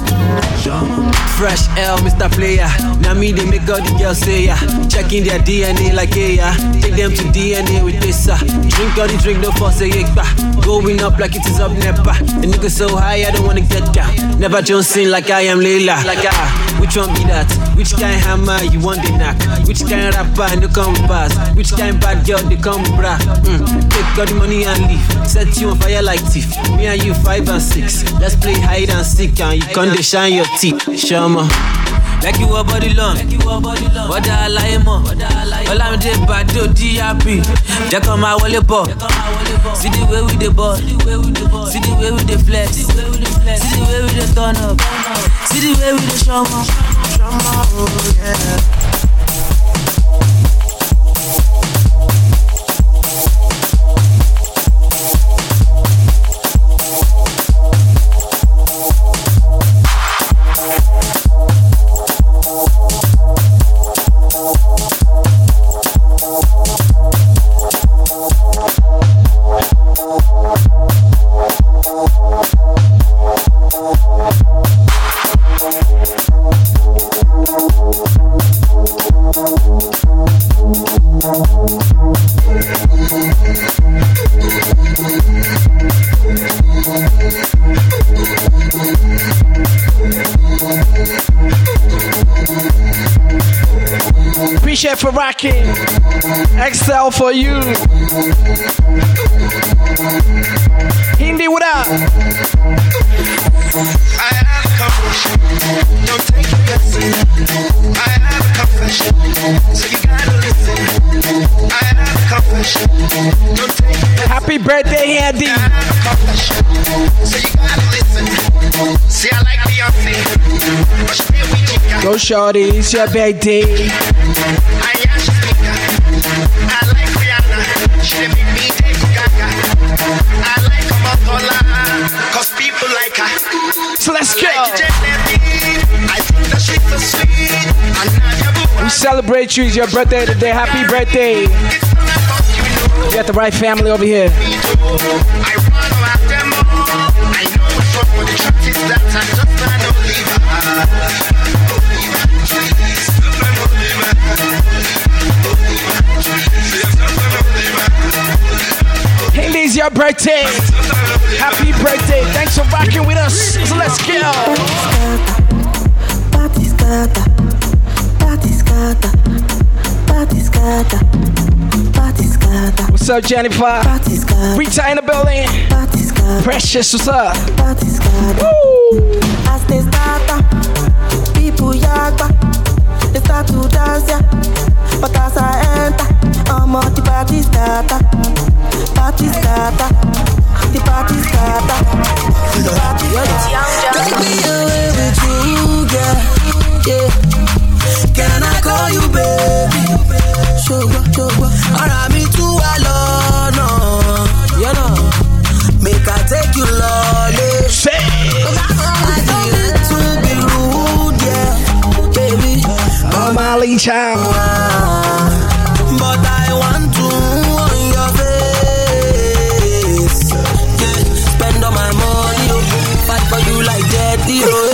Fresh L, Mr. Player. Now me they make all the girls say yeah. Checking their DNA like yeah. Take them to DNA with this uh. Drink all the drink, no force a yekba. Going up like it is up nepa. The nigga so high, I don't wanna get down. Never Johnson like I am Layla. Like ah, which one be that? Which kind hammer you want the knack? Which kind rapper no come pass? Which kind bad girl they come bra? Mm. Take all the money and leave. Set you on fire like thief. Me and you five and six. Let's play hide and seek and you can't shine your teeth. Shama. Like you were body long, bọ́dà aláyé mọ̀, Ọlámídé Bàdó DRP, jẹ́ kọ́ máa wọlé bọ̀. See the way we dey ball, see the way we dey flex, see the way we dey turn up, see the way we dey ṣọmọ. Shama, oh yeah. For you. Hindi, what up? I have a confession. Don't take guessing. I have a confession. So you gotta listen. I have a confession. Don't take Happy birthday, Andy. I have a confession. So you gotta listen. See, I like Beyonce. But she play with Chica. Go, Shorty. It's your birthday. I celebrate you. It's your birthday today. Happy birthday. You got the right family over here. Hey, Liz, your birthday. Happy birthday. Thanks for rocking with us. So let's go. Party scatter, party scatter, party scatter. What's up, Jennifer? Rita in the building. Precious, what's up? Woo! As they start, uh, people yagba, they start to dance, yeah. But as I enter, I'm at the party starter, party starter, the party starter. The party starter. Take me away with you, girl. Yeah. Can I call you baby? Sugar, sugar. Ara mi tú wa lọ́nà. Know. Make I take you lọ́lé. Say. I don't need to be rude, yeah. Baby. Molly Child. But I want to on your face. Yeah. Spend all my money. Oh. Fight for you like daddy, oh.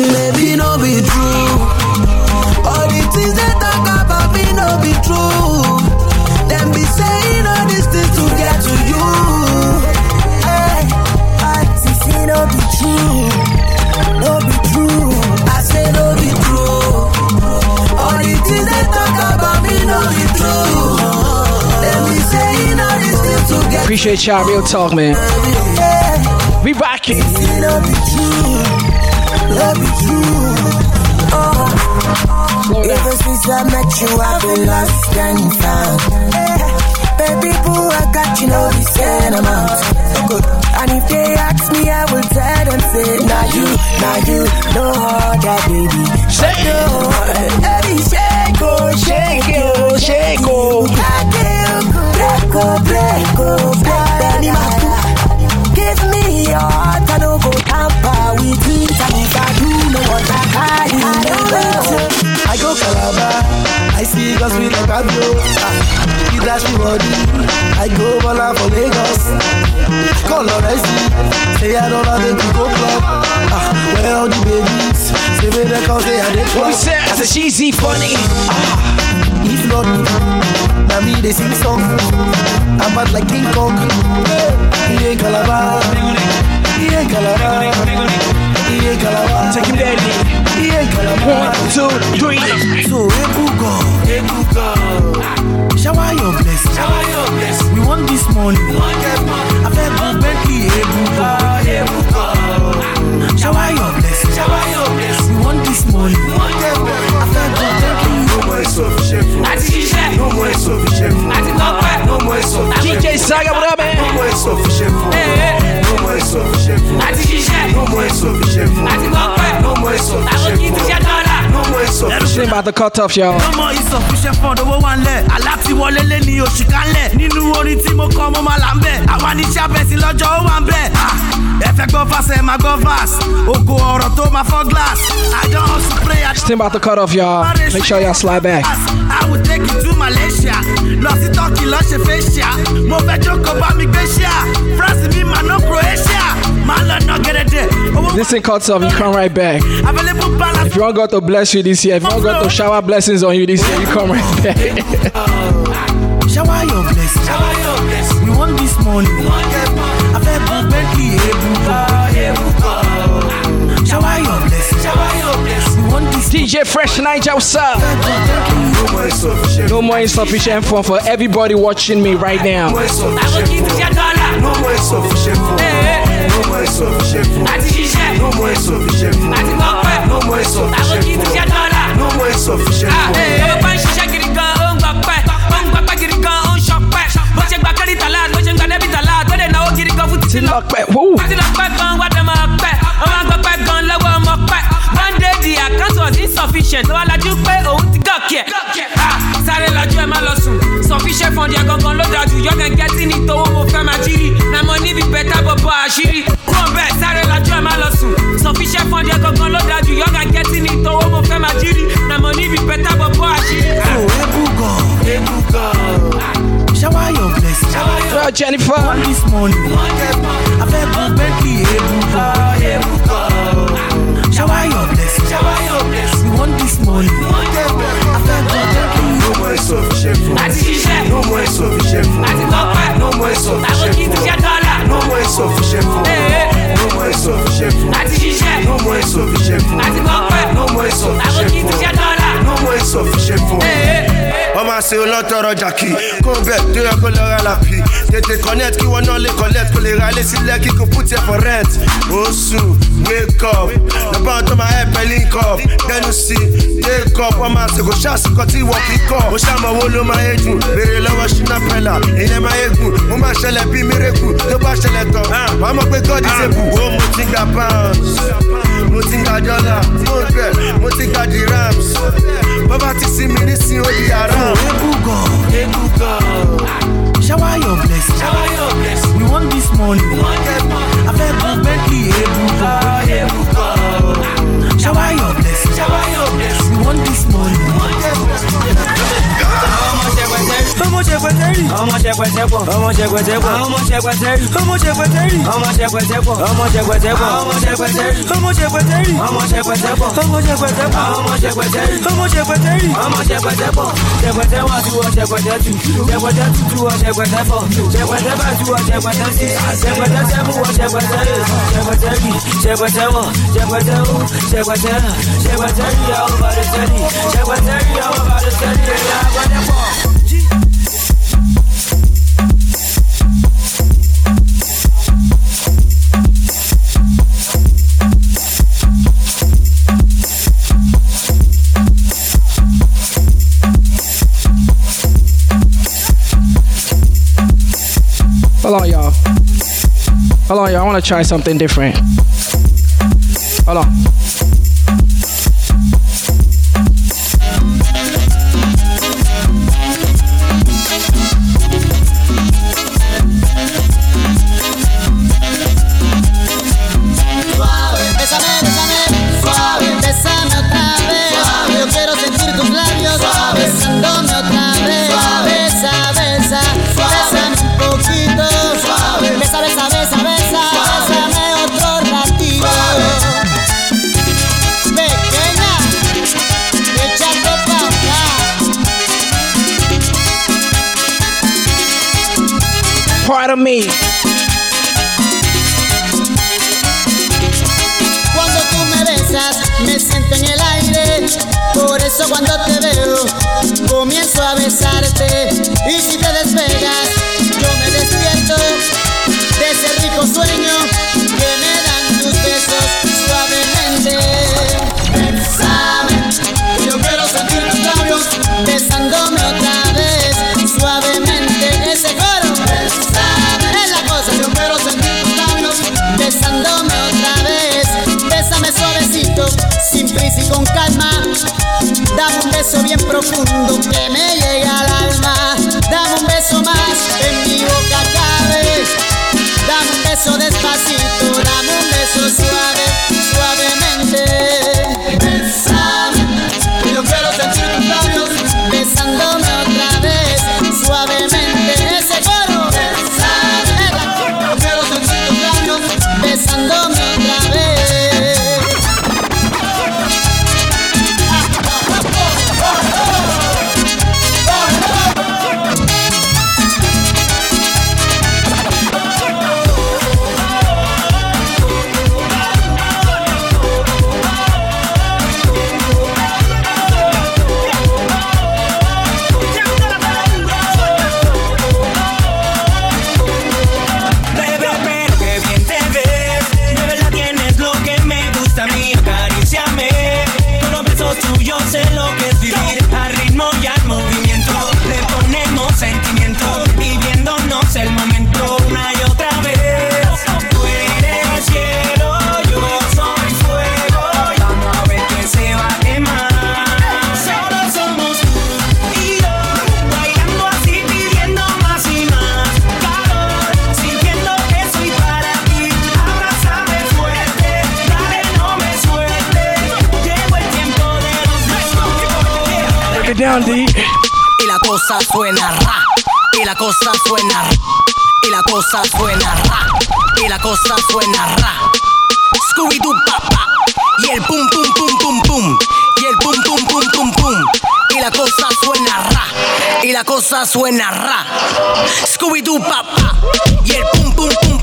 Appreciate y'all. Real talk, man. We rocking. ever since I met you, I've been lost and found. Baby boo, I got you know the same amount. And if they ask me, I will tell them, say, now you, now you, no other baby. No, baby, shake, oh, shake, oh, shake, oh. Break, oh, break, oh, break, Benny Maku. Give me your heart, I don't go tamper with it. And if I do know what I carry, I don't know. I go Calabar, I see girls with like Pablo. Ah, he dash me body. I go Bola for Lagos. Call on I see. Say I don't have to go club. Ah, where all the babies? Say me they call say I dey What we club. say? I said cheesy funny. If not, now me they sing song. I'm bad like King Kong. He ain't Calabar. He ain't Calabar. He ain't Calabar. Take him there, He ain't Calabar. One, two, three. So Ebuka, Ebuka, shower your blessing. Shower your blessing. We want this money. I fẹ́ bu Bentley Ebuka, Ebuka. Shower your blessing. Shower your blessing. We want this money. I fẹ́ bu No more insufficient food. Àti tọ́pẹ́. No more insufficient DJ Saga, what up, man? No more insufficient food. No more insufficient food. Àti ṣiṣẹ́. No more insufficient food. Àti tọ́pẹ́. No more Àwọn insufficient kì í ti ṣe dọ́là. No more insufficient Shit about the cut off, y'all. ọmọ insufficient fund owó wà ńlẹ̀ aláti wọlé lé ní oṣù kálẹ̀ nínú orin tí mo kọ́ mo máa là ń bẹ̀ àwa ní iṣẹ́ abẹ́sí lọ́jọ́ ó wà ń bẹ̀ Ah, ẹ fẹ́ gbọ́ fásẹ̀ ẹ máa gbọ́ vas ògo ọ̀rọ̀ tó máa fọ́ glass I don hustle play I Still about the cut off, y'all. Make sure y'all slide back. I will take you to Malaysia lọ sí Turkey lọ ṣe facial mo fẹ́ jókòó bá mi gbé France mi mà ná Croatia máa lọ ná gẹ́dẹ́dẹ́ owó This thing cuts off, you come right back. available balance. If you want God to bless you this year, if you want God to shower blessings on you this year, you come right back. Shower your blessing. Shower your blessing. We want this money. I fẹ́ bu Bentley DJ Fresh Niger, what's up? No more insufficient. No fun for everybody watching me right now. No more insufficient kì í ti food. ṣe dọ́là. No more insufficient food. No more insufficient. Àti ṣiṣẹ́. No more insufficient. Àti tọ́pẹ́. No more insufficient kì í ti ṣe food. dọ́là. No more insufficient food. Ó bá ń ṣiṣẹ́ gidi gan, ó ń gbọ́ pẹ́. Ó ń gbọ́ pẹ́ gidi gan, ó ń ṣọpẹ́. Bó ṣe gba kẹ́rì tàlá, bó ṣe ń gba dẹ́bì tàlá, tó lè náwó gidi gan fún títí lọ. Pẹ́, woo. Wọ́n lọ pẹ́ gan, wá dẹ̀ máa pẹ́. Wọ́n máa insufficient. Wọ́n lajú pé òun ti. Ah, Sáré lajú ẹ̀ má lọ sùn. Sufficient fund yẹn gangan ló dájú. Yọ̀gàn gẹ́tì ní tówó mo fẹ́ máa jírí. Na mo níbi bẹ́tà bọ̀bọ̀ àṣírí. Kúrò bẹ́ẹ̀ sáré lajú ẹ̀ má lọ sùn. Sufficient fund yẹn gangan ló dájú. Yọ̀gàn gẹ́tì ní tówó mo fẹ́ máa jírí. Na mo níbi bẹ́tà bọ̀bọ̀ àṣírí. So Ebuka, Ebuka. Shower your blessing. Shower your Jennifer. Want this money. I fẹ́ gun Bentley Ebuka. Shower wọ́n máa ṣe olótọ́rọ̀ jàkì kó bẹ̀ tó yẹ kó lọ ra làpì tètè connect kí wọ́n náà lè collect. Kó lè ra ilé sílẹ̀ kí kò put it for rent. Oṣù wake up. Lọ́pọ̀ àwọn tó máa help ẹ link up. Dẹnu sí wake up wọ́n máa ṣègò ṣàṣìkò tí wọ́n kì í kọ́ mo ṣàmọ̀ owó ló máa yégun béèrè lọ́wọ́ ṣínà pẹ́lá ìyẹn máa yégun mo máa ṣẹlẹ̀ bí mírèkù tó bá ṣẹlẹ̀ tán. Wàá mọ̀ pé god is able. Ó mo ti ń ga pounds. Mo ti ń ga dọ́là mo bẹ̀ mo ti ń ga dirhams. Bọ́bá ti sí mi nísìnyí ó di àrà. Ebuka. Ebuka. Shower your blessing. Shower your blessing. We want this money. I fẹ́ gun Bentley Ebuka. Shower your blessing. Shower your blessing. We want this money. Ọmọ ṣẹpẹtẹ́rì. Ọmọ ṣẹpẹtẹ́pọ̀. Ọmọ ṣẹpẹtẹ́pọ̀. Ọmọ ṣẹpẹtẹ́rì. Ọmọ ṣẹpẹtẹ́rì. Ọmọ ṣẹpẹtẹ́pọ̀. Ọmọ ṣẹpẹtẹ́pọ̀. Ọmọ ṣẹpẹtẹ́rì. Ọmọ ṣẹpẹtẹ́rì. Ọmọ ṣẹpẹtẹ́pọ̀. Ọmọ ṣẹpẹtẹ́pọ̀. Ọmọ ṣẹpẹtẹ́rì. Ọmọ ṣẹpẹtẹ́rì. Ọmọ ṣẹpẹtẹ́pọ̀. Ṣẹpẹtẹ́ wá tú ọ ṣẹpẹtẹ́ tù. Ṣẹpẹtẹ́ tù tú ọ ṣẹpẹtẹ́ fọ̀. Ṣẹpẹtẹ́ bá tú ọ ṣẹpẹtẹ́ sí. Ṣẹpẹtẹ́ sẹ́mu ọ ṣẹpẹtẹ́ rè. Ṣẹpẹtẹ́ wọ̀. Ṣẹpẹtẹ́ wù. Ṣẹpẹtẹ́ rà. Ṣẹpẹtẹ́ rì àwọn bàrẹ̀ sẹ́ni. Ṣẹpẹtẹ́ rì àwọn bàrẹ̀ sẹ́ni. Ẹ̀yà àgbẹ̀dẹ́pọ̀. Hold on, y'all. Hold on, y'all. I want to try something different. Hold on. Beso bien profundo que me llega al alma. D. Y la cosa suena ra, y la cosa suena ra, y la cosa suena ra, y la cosa suena ra. Scooby Doo papá y el pum pum pum pum pum. Y el pum pum pum pum pum. Y la cosa suena ra. Y la cosa suena ra. Scooby Doo papá y el pum pum pum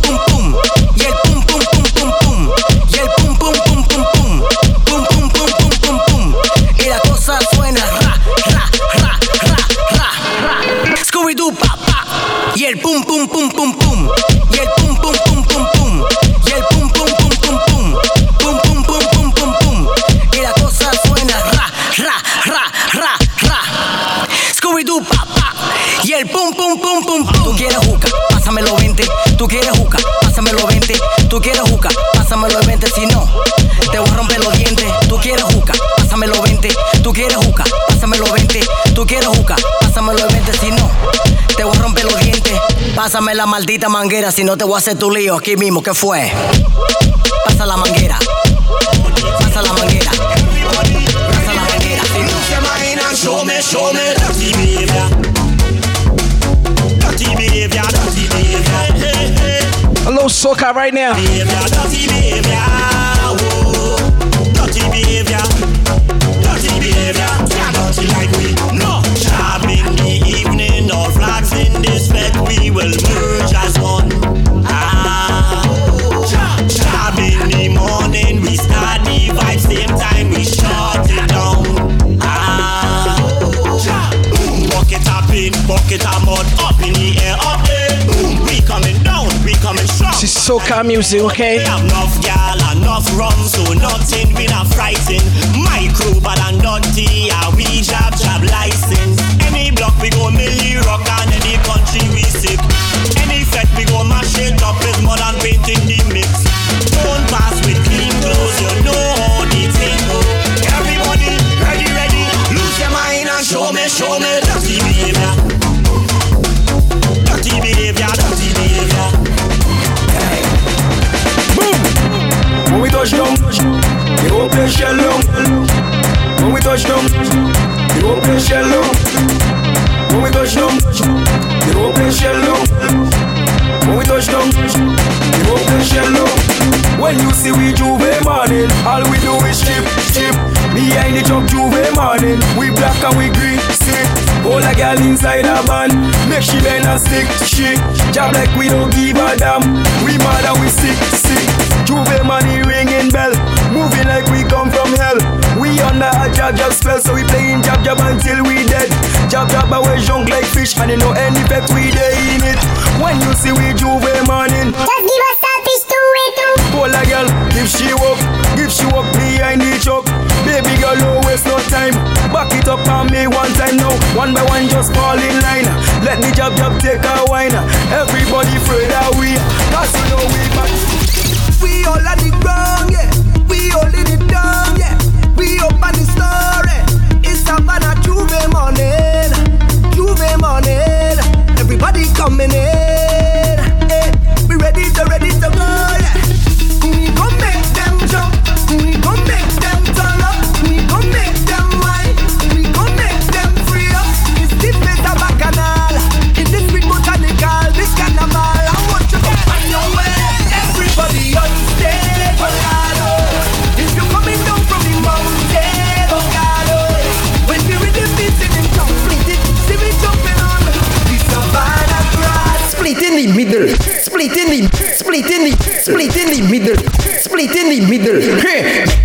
tú quieres juca pásamelo 20 tú quieres juca pásamelo 20 si no te voy a romper los dientes. Tú quieres juca pásamelo 20 tú quieres juca pásamelo 20 tú quieres juca pásamelo 20 si no te voy a romper los dientes. Pásame la maldita manguera si no te voy a hacer tu lío aquí mismo ¿qué fue? pasa la manguera soca right now. soca music, okay? Enough enough rum, so nothing been a I touch down, they won't play shell long. When we touch down, they won't play shell long. When we touch down, they won't play shell long. When you see we J'ouvert morning, all we do is chip, chip. Behind the truck J'ouvert morning, we black and we green, sick. All a girl inside a van, make she bend and stick, she Job like we don't give a damn. We mad and we sick, sick. J'ouvert money ringing bell, moving like we come from hell. We under a jab jab spell, so we playing jab jab until we dead. Jab jab away junk like fish, and you know any effect we dey in it. When you see we J'ouvert morning, just give us selfish to it. Pull a girl, give she up, give she walk behind the truck. Baby girl, no waste no time. Back it up on me one time now. One by one, just fall in line. Let me jab jab take a wine. Everybody afraid that we, cause you know we back. Coming in, split in the middle.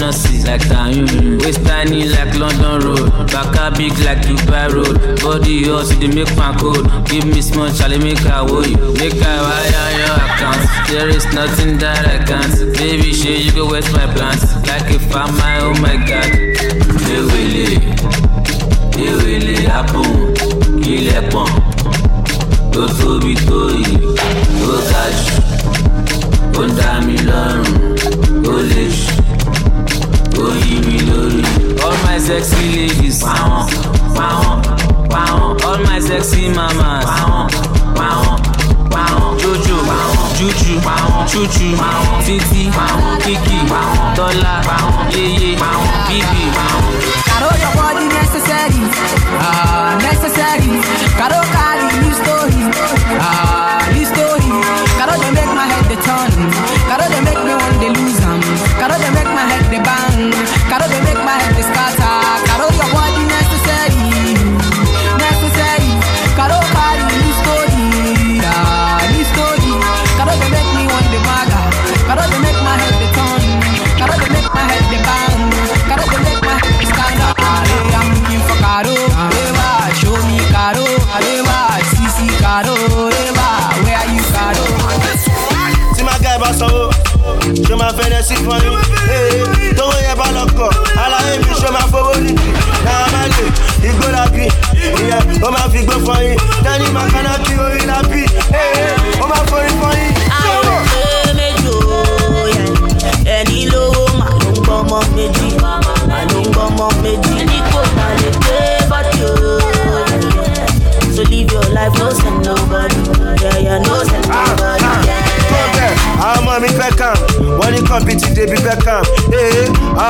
Jẹ́ like tayun. Waist tiny like london road. Baka big like dubai road. Body hot dey make my cold give me small chale make wo you. Make i wire your account. There is nothing that i can't. Baby shit, you go waste my plans. like a farmer oh my god. Ewele ewele apun kílẹ̀ pọ̀n tó tóbi tó yìí. Ó ga jù. Ó dá mi lọ́rùn. Ó jù ó mi lórí. all my sexy ladies pàwọn pàwọn pàwọn all my sexy mamas pàwọn pàwọn pàwọn jojo juju chuchu titi kiki tọ́lá yeye bíbí. Caro, your body necessary, ah, necessary. Caro, carry new story, ah, new story. Caro, they make my head the turn. classic for you. Tó yẹ bá lọ́kọ̀, aláyé mi ṣe máa fowó ní kí. Náà máa lè igbó lábí. Ìyá ó máa fi gbó fọ yín. Dání máa kaná kí orí ó life, no send nobody. Yeah, yeah, no send nobody ọmọ mi Beckham wọ́n ní kọ́mpìtì débi Beckham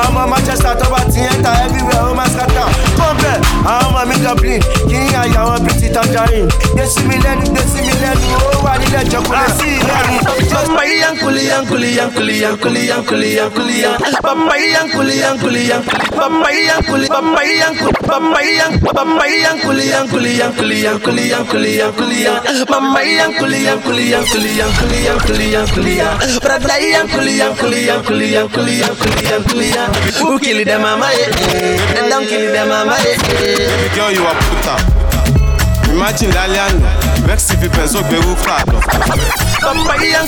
ọmọ Manchester tó bá ti ẹ̀ ta everywhere ó máa scatter kọ́ńtẹ̀ àwọn ọmọ mi dublin kì í àyà wọn bíi ti tangerine sí mi lẹ́nu sí mi lẹ́nu ó wà nílẹ̀ jọkùnrin sí ìlẹ́nu. Papa yankuli yankuli yankuli yankuli yankuli yankuli ya. Papa yankuli yankuli yankuli. Papa yankuli papa yankuli papa yank papa yankuli yankuli yankuli yankuli yankuli yankuli ya. Mama yankuli yankuli yankuli yankuli yankuli yankuli ya. Brother yankuli yankuli yankuli yankuli yankuli yankuli ya. Who kill them mama? Them don't kill them mama. Girl, you are puta. Imagine Vexi vi peso be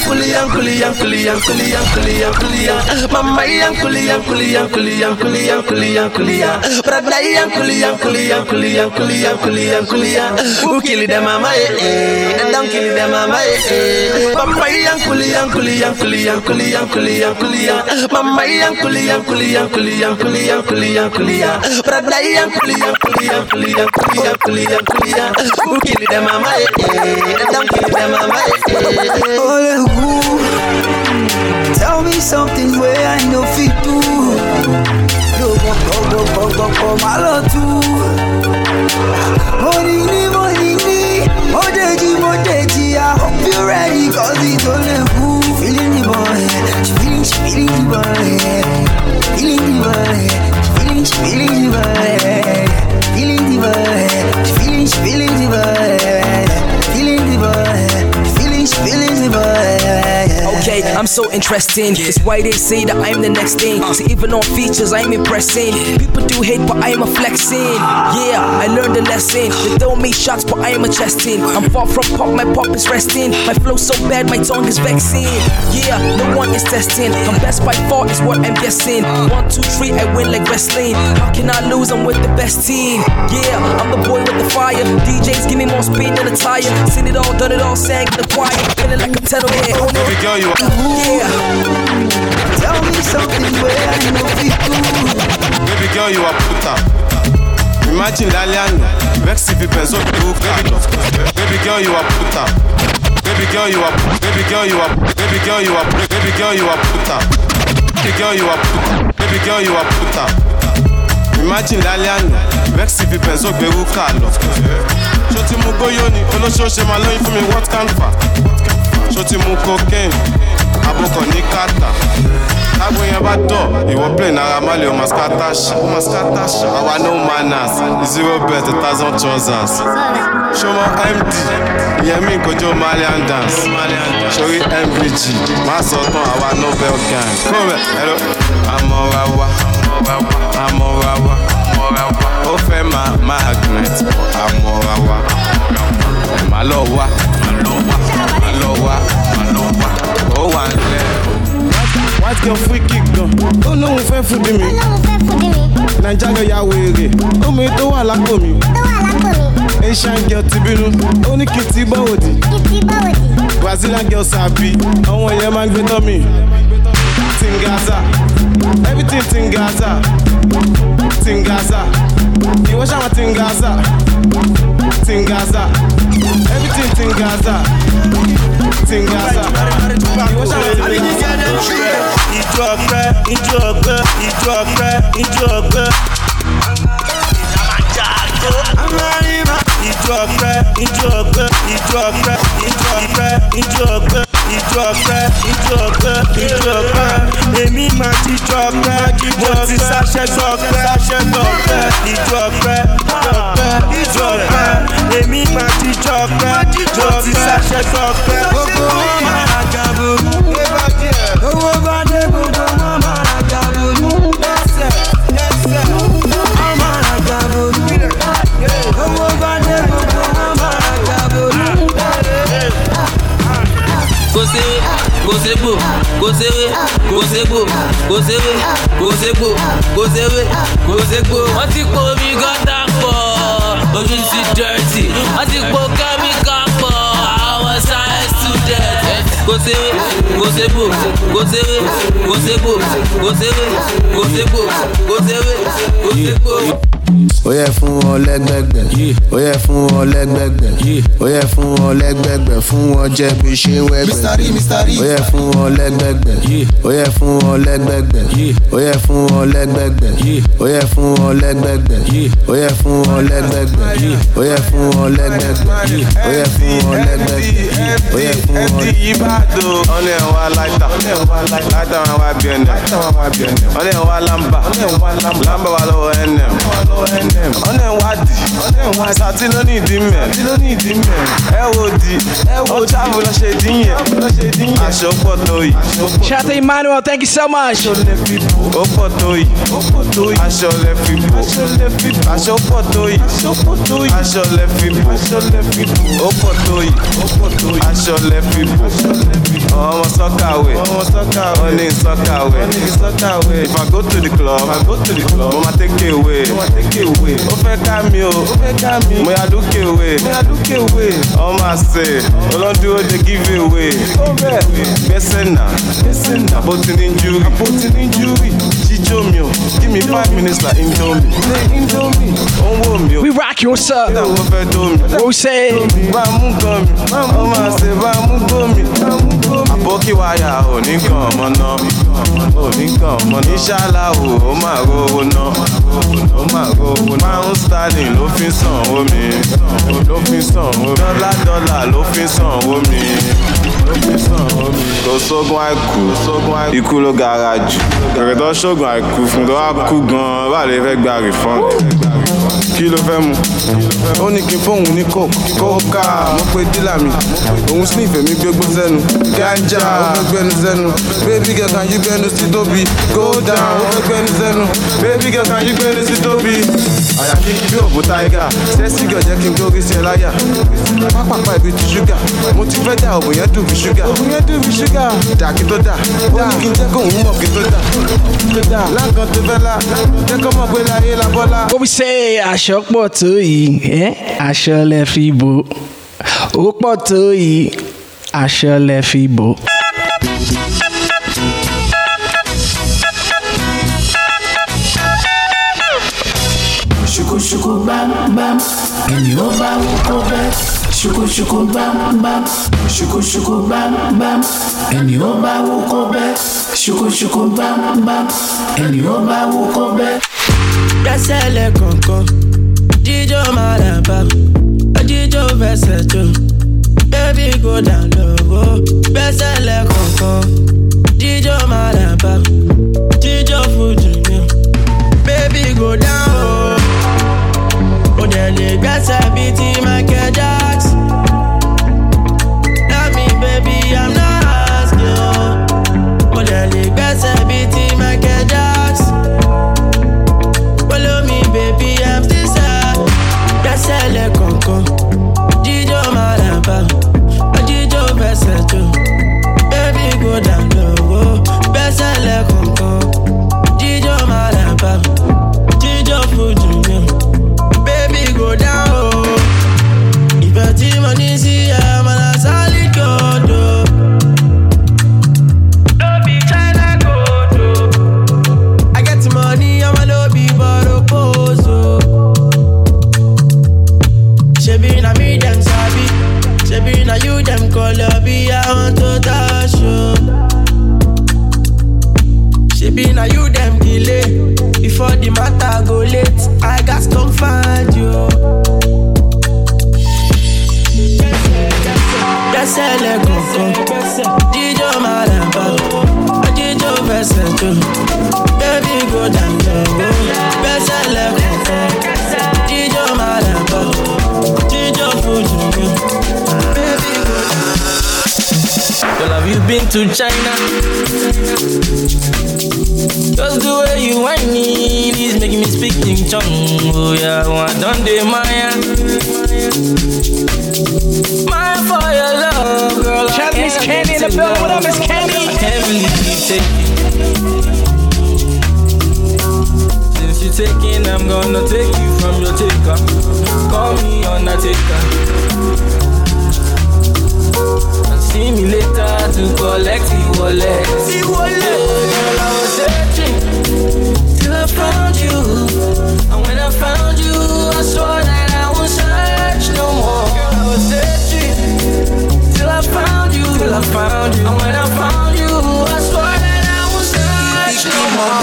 kuli kuli kuli kuli kuli kuli Mama kuli kuli kuli kuli kuli kuli kuli kuli kuli kuli kuli mama mama kuli kuli kuli kuli kuli kuli Mama kuli kuli kuli kuli kuli kuli kuli kuli yankuli yankuli yankuli yankuli yankuli ya. Who kill them mama eh? eh? Them kill them mama eh? eh? Tell me something where I know fit do. Yo, go, go, go, go, go, go, malo too. Money money ni, modeji, modeji. I hope you're ready, cause it's so interesting. It's why they say that I'm the next thing. So even on features, I'm impressing. People do hate, but I'm a flexing. Yeah, I learned the lesson. They throw me shots, but I'm a chesting. I'm far from pop, my pop is resting. My flow so bad, my tongue is vexing. Yeah, no one is testing. I'm best by far, is what I'm guessing. One, two, three, I win like wrestling. How can I lose? I'm with the best team. Yeah, I'm the boy with the fire. DJs give me more speed than a tire. Seen it all, done it all, sang in the choir. Feeling like a tenor head. Oh no. Baby girl, you are Yeah. Tell something where I know do. Baby girl, you are puta. Imagine lálẹ́ àná, vex lọ. Baby girl, you are puta. Baby girl, you are baby girl, you are baby girl, you are baby girl, you are puta. Baby girl, you are puta. Baby girl, you are puta. Imagine lálẹ́ àná, vex fi pẹ̀sọ́ gbẹ̀rú ká lọ. Ṣó ti mú what can fa? Ṣó ti mú cocaine? Abọ́kọ̀ ní kàtà. Tágbó yẹn bá dọ̀, ìwọ play máa scatter ṣá. O máa scatter ṣá. Àwa no manners, zero bet, a thousand trousers. Ṣọmọ MD, ìyẹn mi kojú Malian dance. Sori MVG, má sọ tán àwa Nobel gang. Kúrò ẹ̀rọ. Àmọ̀ra wa, àmọ̀ra wa, ó fẹ́ máa magnet. Àmọ̀ra wa, wá, má lọ wá, wà nílẹ̀. White girl free kick gan, ó lóun fẹ́ fúdi mi. Naija girl ya wèrè, ó mi tó wà lápò mi. Asian girl ti bínú, ó ní kí n ti gbọ́ òdì. Brazilian girl sàbí, àwọn yẹn máa ń gbé tán mi. Tingaza, everything Tingaza, Tingaza, ìwọ ṣàwọn Tingaza, Tingaza, everything Tingaza, Tingaza. Ìjọ ọpẹ́, ìjọ ọpẹ́, ìjọ ọpẹ́, ìjọ ọpẹ́. Ìjọ ọpẹ́, ìjọ ọpẹ́, ìjọ ọpẹ́, ìjọ ọpẹ́, ìjọ ọpẹ́, ìjọ ọpẹ́, ìjọ ọpẹ́, ìjọ ọpẹ́. Èmi máa ti jọ ọpẹ́, mo ti ṣàṣẹ gbọ́pẹ́, ṣàṣẹ gbọ́pẹ́. Ìjọ ọpẹ́, ìjọ ọpẹ́, ìjọ ọpẹ́. Èmi máa ti jọ ọpẹ́, mo ti ṣàṣẹ gbọ́pẹ́. Gbogbo wọn máa gàbó. Owó bá dé gbogbo kò séwé kò ségbò kò séwé kò ségbò kò séwé kò ségbò kò séwé kò ségbò. wọ́n ti po omi gọ́tà pọ̀ ojú ti dẹ́rẹ́tì wọ́n ti po kẹ́míkà pọ̀ àwọn science student. kò séwé kò ségbò kò séwé kò ségbò kò séwé kò ségbò kò séwé kò ségbò. Ó yẹ fún wọn lẹgbẹgbẹ ó yẹ fún wọn lẹgbẹgbẹ ó yẹ fún wọn lẹgbẹgbẹ fún wọn jẹ bí ṣe ń wẹgbẹ ó yẹ fún wọn lẹgbẹgbẹ ó yẹ fún wọn lẹgbẹgbẹ ó yẹ fún wọn lẹgbẹgbẹ ó yẹ fún wọn lẹgbẹgbẹ ó yẹ fún wọn lẹgbẹgbẹ ó yẹ fún wọn lẹgbẹgbẹ ó yẹ fún wọn lẹgbẹgbẹ ó yẹ fún wọn. ẹdí yìí bá do ọ̀nà ẹ̀ wá láìta láìta wọn wá bí ẹnẹ ọ̀nà ẹ̀ wá lámbà lámbà wà lọ́wọ́ ẹnẹ ọ̀nà ẹ̀ wá dì sàtí ló ní ìdí mẹ́ ẹ wo di ó tábù lọ ṣe dín yẹn aṣọ pọ̀ tó yìí. Shout out Emmanuel, thank you so much. ó pọ̀ tó yìí aṣọ lẹ fi bò aṣọ pọ̀ tó yìí aṣọ lẹ fi bò ó pọ̀ tó yìí aṣọ lẹ fi bò ọmọ sọ́kàwé wọ́n ní sọ́kàwé if I go to the club mo ma take away ó fẹ́ ká mi o. Mo yà dúkè away. Ọmọ àṣẹ ọlọ́dúró dey give away. Gbẹ́sẹ̀ náà àpótí ní júrì jíjó mi o. Give me five minutes like indomie. Ó ń wò mí o. We rock you, what's up? Mo fẹ́ tó mi. What we say? Bá a mú gan mi, ọmọ àṣẹ bá a mú gbó mi. Àbókí wáyà ò ní kan ọmọ náà. Ò ní kan ọmọ náà. Ìṣàlá o, ó máa rówó náà. ó máa rówó náà. márùn sterling ló fi sàn owó mi ló fi sàn owó mi dọ́là dọ́là ló fi sàn owó mi ló fi sàn owó mi. kò sógun àìkú ikú ló gara jù kẹ̀kẹ́ tó ṣógun àìkú fún tó wá kú gan-an báà lè fẹ́ gba rìfọ́ǹdì. Kí ló fẹ́ mu? Ó ní kí n fóun ní coke. Kókà ah, mo pe dílà mi. Òun sniff èmi gbégbó sẹ́nu. Ganja ó fẹ́ gbẹnu sẹ́nu. Baby girl can you gbẹnu sí tóbi? Go down ó fẹ́ gbẹnu sẹ́nu. Baby girl can gbẹnu sí tóbi? Àyà kí n bí òbó táyégà. Sẹ́sì gàn jẹ́ kí n gbórí sí ẹ láyà. Pápápá ibi ti ṣúgà. Mo ti fẹ́ dà òbò yẹn dùn bí ṣúgà. Òbò yẹn dùn bí ṣúgà. Dà kí tó dà. Ó ní kí n jẹ́ kóun mọ̀ kí tó dà. La aṣọ pọ̀ tó yìí ẹ́ aṣọ lẹ fi bò. Ó pọ̀ tó yìí aṣọ lẹ fi bò. ṣùkùṣùkù bámbám ẹni ó bá wù kó bẹ́. Ṣùkùṣùkù bámbám ṣùkùṣùkù bámbám ẹni ó bá wù kó bẹ́. Ṣùkùṣùkù bámbám ẹni ó bá wù kó bẹ́. dáṣẹ́lẹ̀ kọ̀ọ̀kan baby go down low gbẹ́sẹ̀ lẹ́kọ̀ọ̀kan jíjó rà bá jíjó baby go down ti been to China? Just the way you whine me is making me speak in tongue. Oh yeah, oh, I done the Maya. Maya for your love, girl. Shout out Miss Candy in the building. What up, Miss Candy? I can't believe you take Since you taking, I'm gonna take you from your taker. Call me Undertaker. And see me later to collect the wallet. The wallet. Girl, I was searching till I found you. And when I found you, I swore that I won't search no more. Girl, I was searching till I found you. Till I found you. And when I found you, I swore that I won't search no more.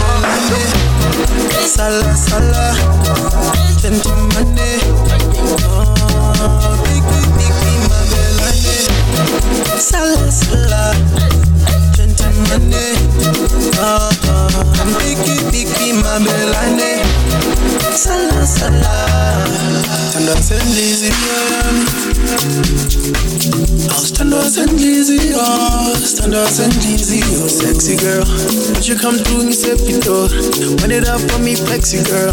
Sala, sala, gentleman, oh, big, big, Sala, sala, gentleman, oh, big, big, big, my belane. Sala, sala, and I I'll stand up and Lizzie, oh, stand up and Lizzie, sexy girl. Would you come through me, say? Run it up me, flexy girl.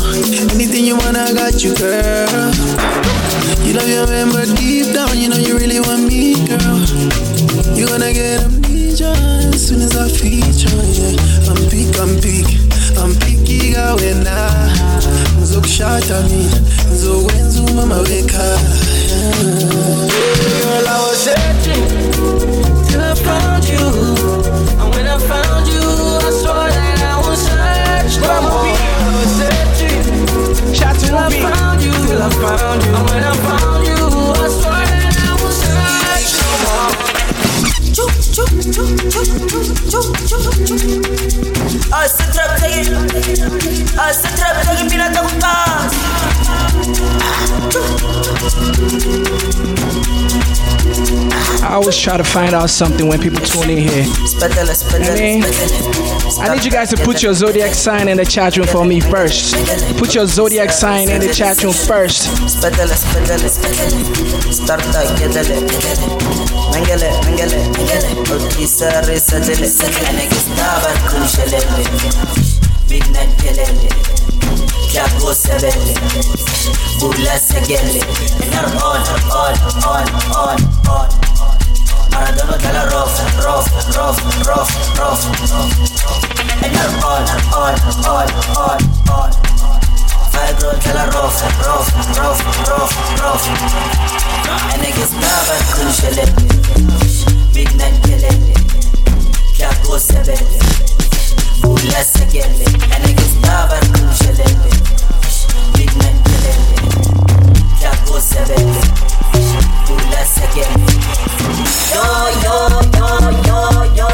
Anything you want, I got you, girl. You know you remember deep down, you know you really want me, girl. You gonna get amnesia as soon as I feature, yeah. I'm peak, I'm peak, I'm picky, gawe na. Ngizokushada mina, ngizokwenza umama wekhaya. Girl, I was searching till I found you. And when I found you, I swore that I would search no more. I was searching till I found you. Till I found you. And when I Ah, I always try to find out something when people tune in here. I mean, I need you guys to put your zodiac sign in the chat room for me first. Put your zodiac sign in the chat room first. Spedele, Okisare, sadele on, on, on, on, on Maradona dalla rough, rough, rough, rough, rough Enar on, on, on, on, on Fibro dalla rough, rough, rough, rough, Yakgo sebelim Bulese gelim Enegiz naber kumşelelim Yo yo yo yo yo.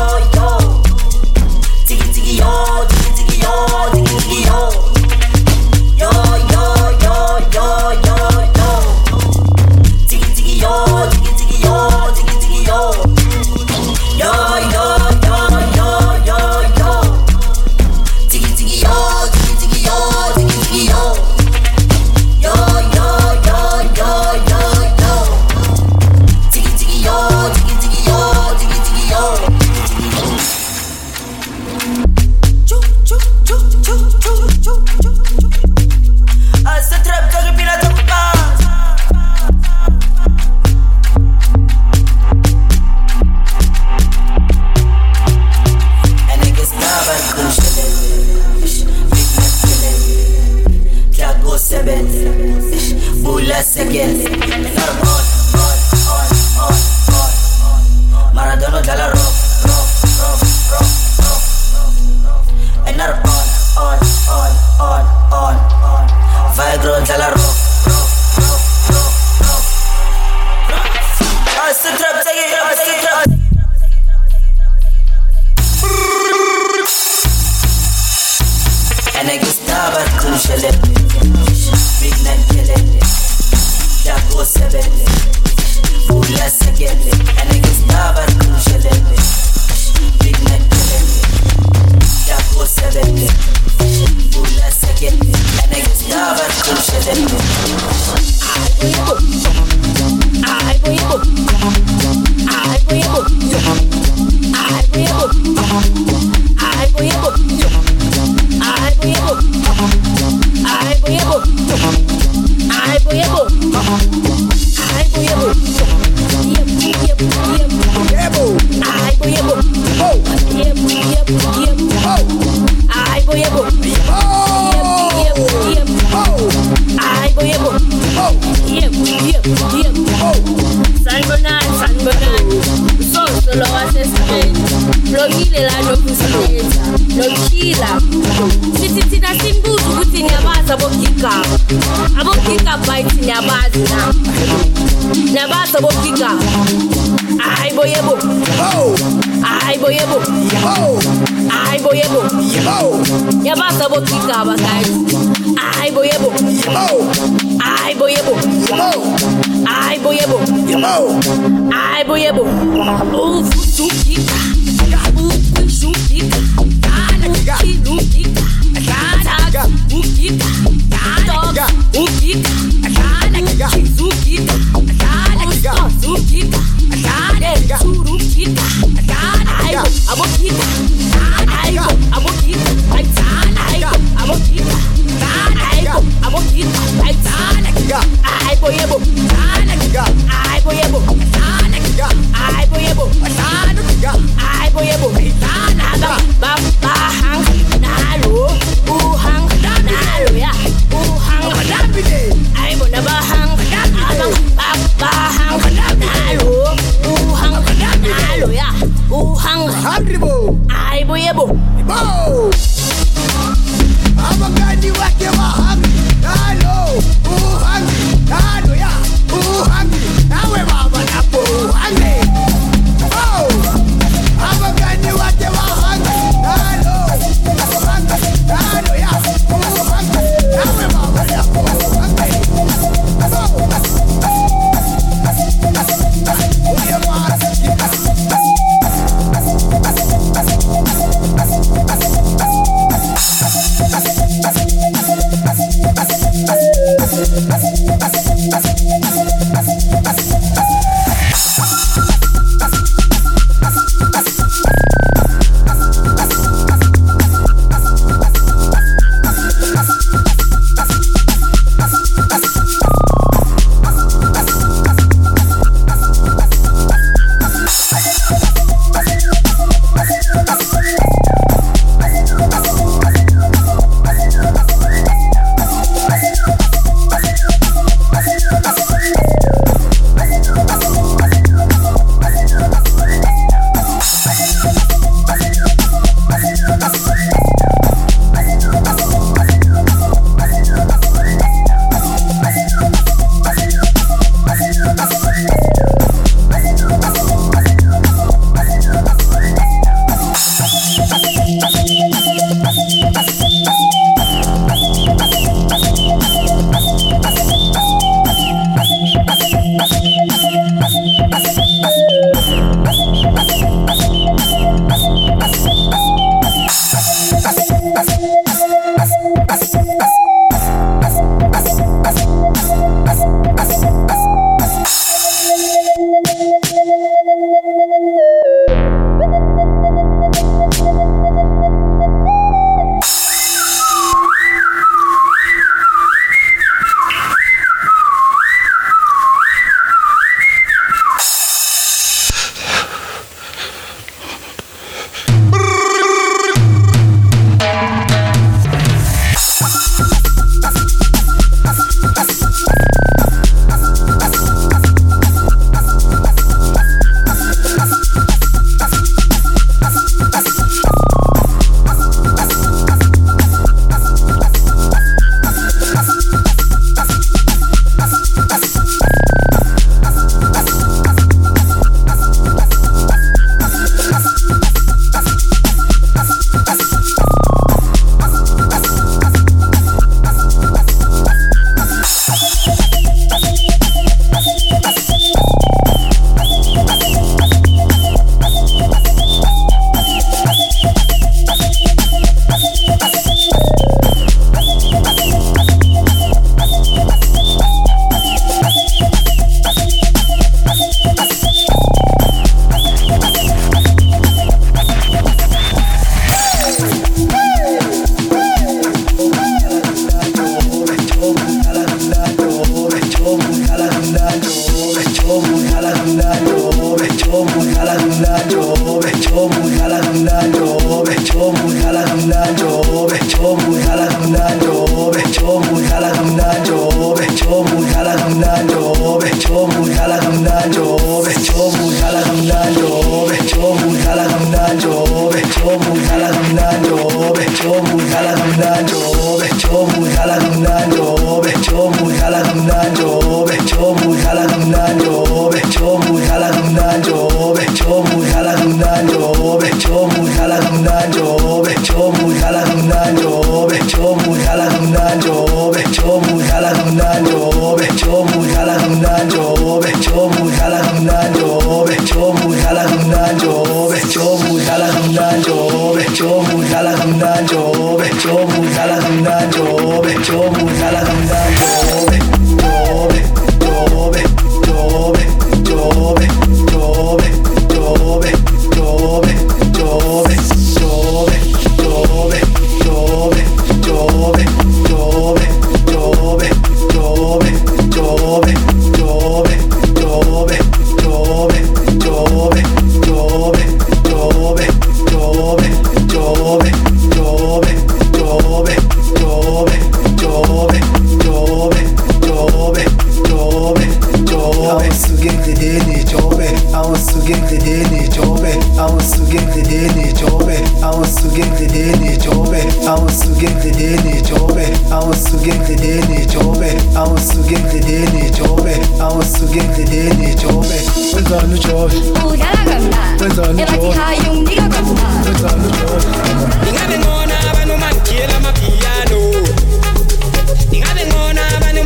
ngidleni jobe awusuke ngidleni jobe awusuke ngidleni jobe awusuke ngidleni jobe awusuke ngidleni jobe awusuke ngidleni jobe wenzani ujobe udlala kamnandi wenzani ujobe ekhaya unginika kamnandi wenzani ujobe ingabe ngona abantu mangiyela amapiyano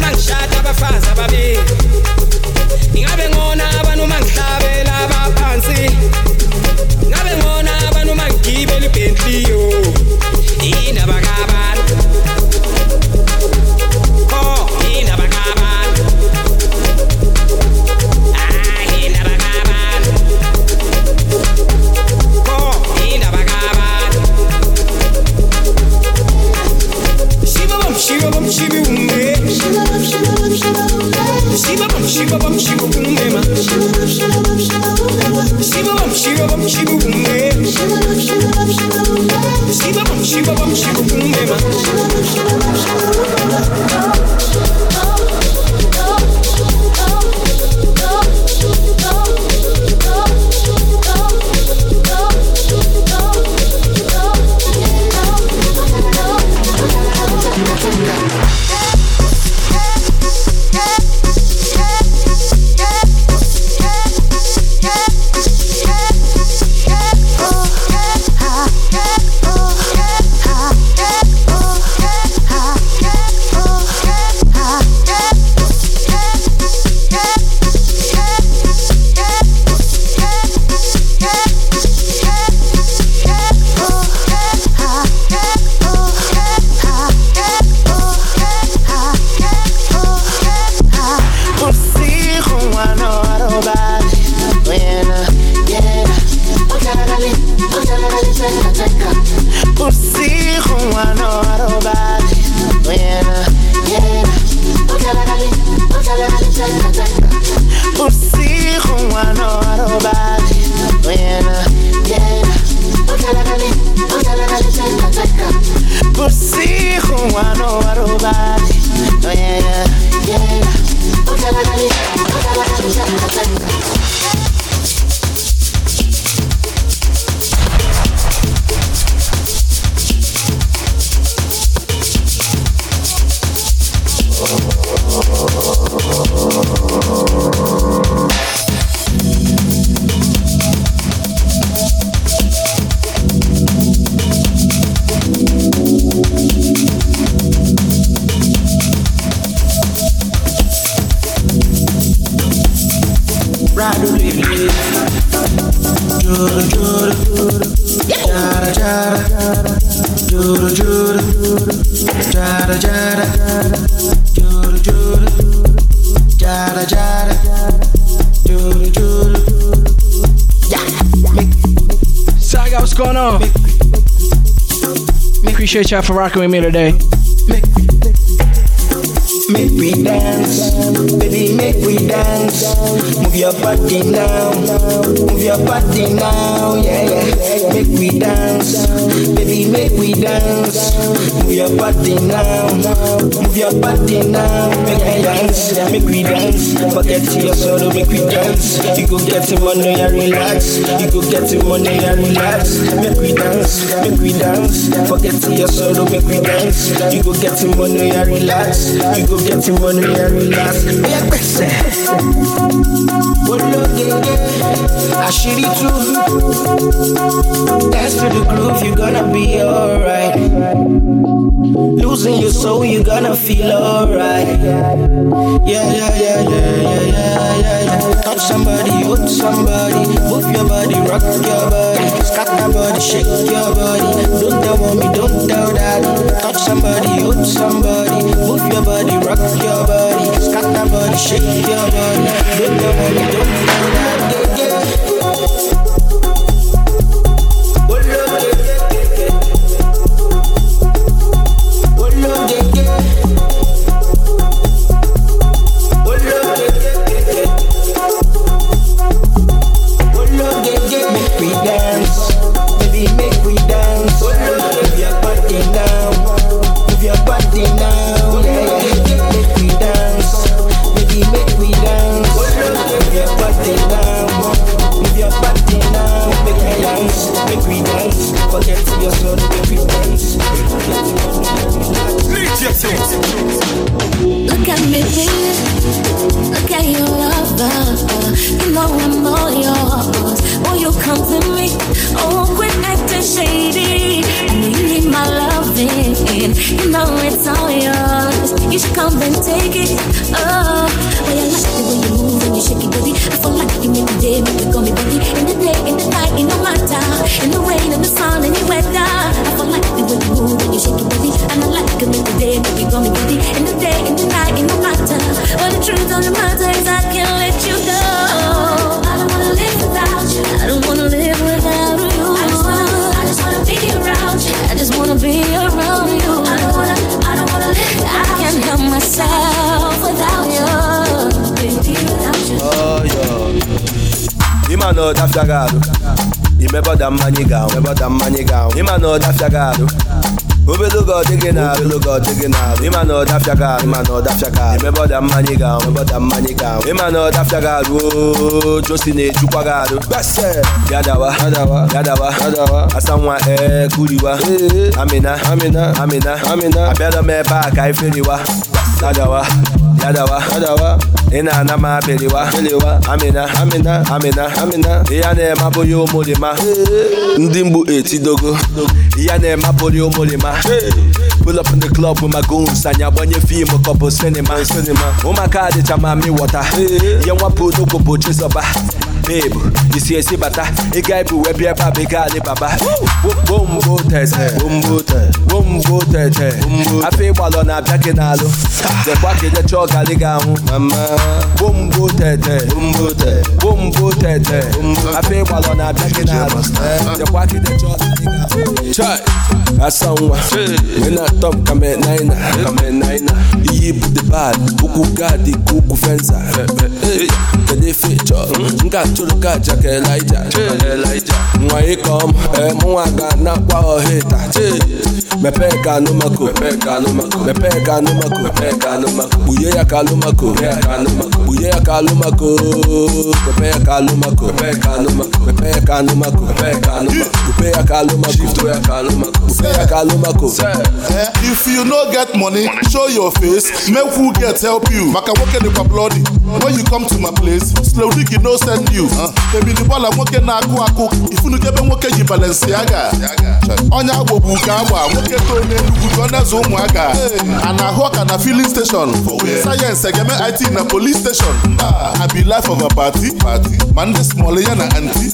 mangishada abafazi ababili. Ingabe ngona shibu kumema shibu shibu shibu shibu shibu shibu shibu y'all for rocking with me today. Money and relax. You go get your money and relax. Make we dance, make we dance. Forget your sorrow, make we dance. You go get your money and relax. You go get your money and relax. Yeah, gbèsè. Ológege, àṣírí tú. Dance to the groove, you gonna be alright. Losing your soul, you gonna feel alright. Yeah, yeah, yeah, yeah, yeah, yeah, yeah, yeah. Somebody, hold somebody, move your body, rock your body, scatter body, shake your body. Don't tell mommy, don't tell daddy. Touch somebody, hold somebody, move your body, rock your body, scatter body, shake your body. Don't tell mommy, don't tell daddy. da mmanya ga ahụ ebe ọ da mmanya ga ahụ ịma na ọ dafịa gị arụ obele oge ọ dịghị na obele oge ọ dịghị na arụ ịma na ọ dafịa gị arụ ịma na ọ dafịa gị arụ ebe ọ da mmanya ga ahụ ebe ọ da ga ahụ ịma na ọ dafịa gị arụ josi na-ejukwa gị arụ gbese gadawa gadawa gadawa gadawa asanwa ee kuriwa amina amina amina. Amina. Abịara m ebe a ka iferiwa Yadawa Yadawa Yadawa. Ị na-ana m abịrịwa Bịrịwa Amina Amina Amina Amina. Ihe a na-eme abụghị ụmụrịma Ndị mgbu etidogo Ihe a na-eme abụghị ụmụrịma Pull up in the club with my goons anyị agbanye fim kọpụ sinima ụmụaka adịcha ma mi wọta. Ihe nwapụ n'ụkwụ bụ chizọba babe isi esi bata. Ịga ibu wee bịa ebe a bụ ịga alibaba bombo tete. Bombo tete. Afọ ịgbalọ na-abịa gị n'alụ dekwa ka ije chọọ gali gị ahụ bombo tete. Bombo tete. Afọ ịgbalọ na-abịa gị n'alụ dekwa ka ije chọọ gali gị ahụ chai. Asa nwa ị na-atọ m ka mee naina. Iyi bụ the bad. Ụkwụ gaadị ka ụkwụ fensa kedu efe ị chọrọ m ga-atụrụ ka aja ka elija nwa ịkọ m mụnwa ga na-akwa ọha ịta mepee ka anụmako mepee ka anụmako kpughe ya ka alụmako kpughe ya ka alụmako mepee ya ka alụmako mepee ya ka anụmako kpupe ya ka alụmako kpupe ya ka alụmako if you no get money show your face make who get help you maka nwoke dịkwa bloody when you come to my place slow dig no send you ebili gbala nwoke na-akụ akụ ifunukebe nwoke yi balenciaga onye agbogbu ka agba nwoke too n'enugwu ka ọ na-eze ụmụaka a na-ahụ ọka na filling station. Sayensị egeme it na police station. I be life of a party. Ma ndị small ya na anti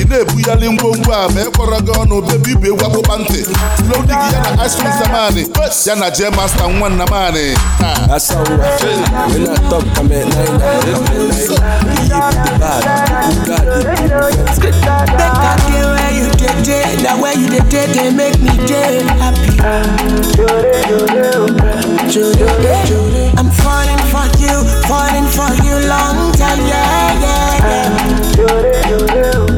ị na-ebughali ngwongwo a ma ekpọrọ gị ọnụ bebi ibe egwu akpụkpa ntị slow dig ya na ice cream zamani. Ya na j master nwa nna You you make me happy. I'm falling for you, falling for you long time, yeah, yeah, yeah.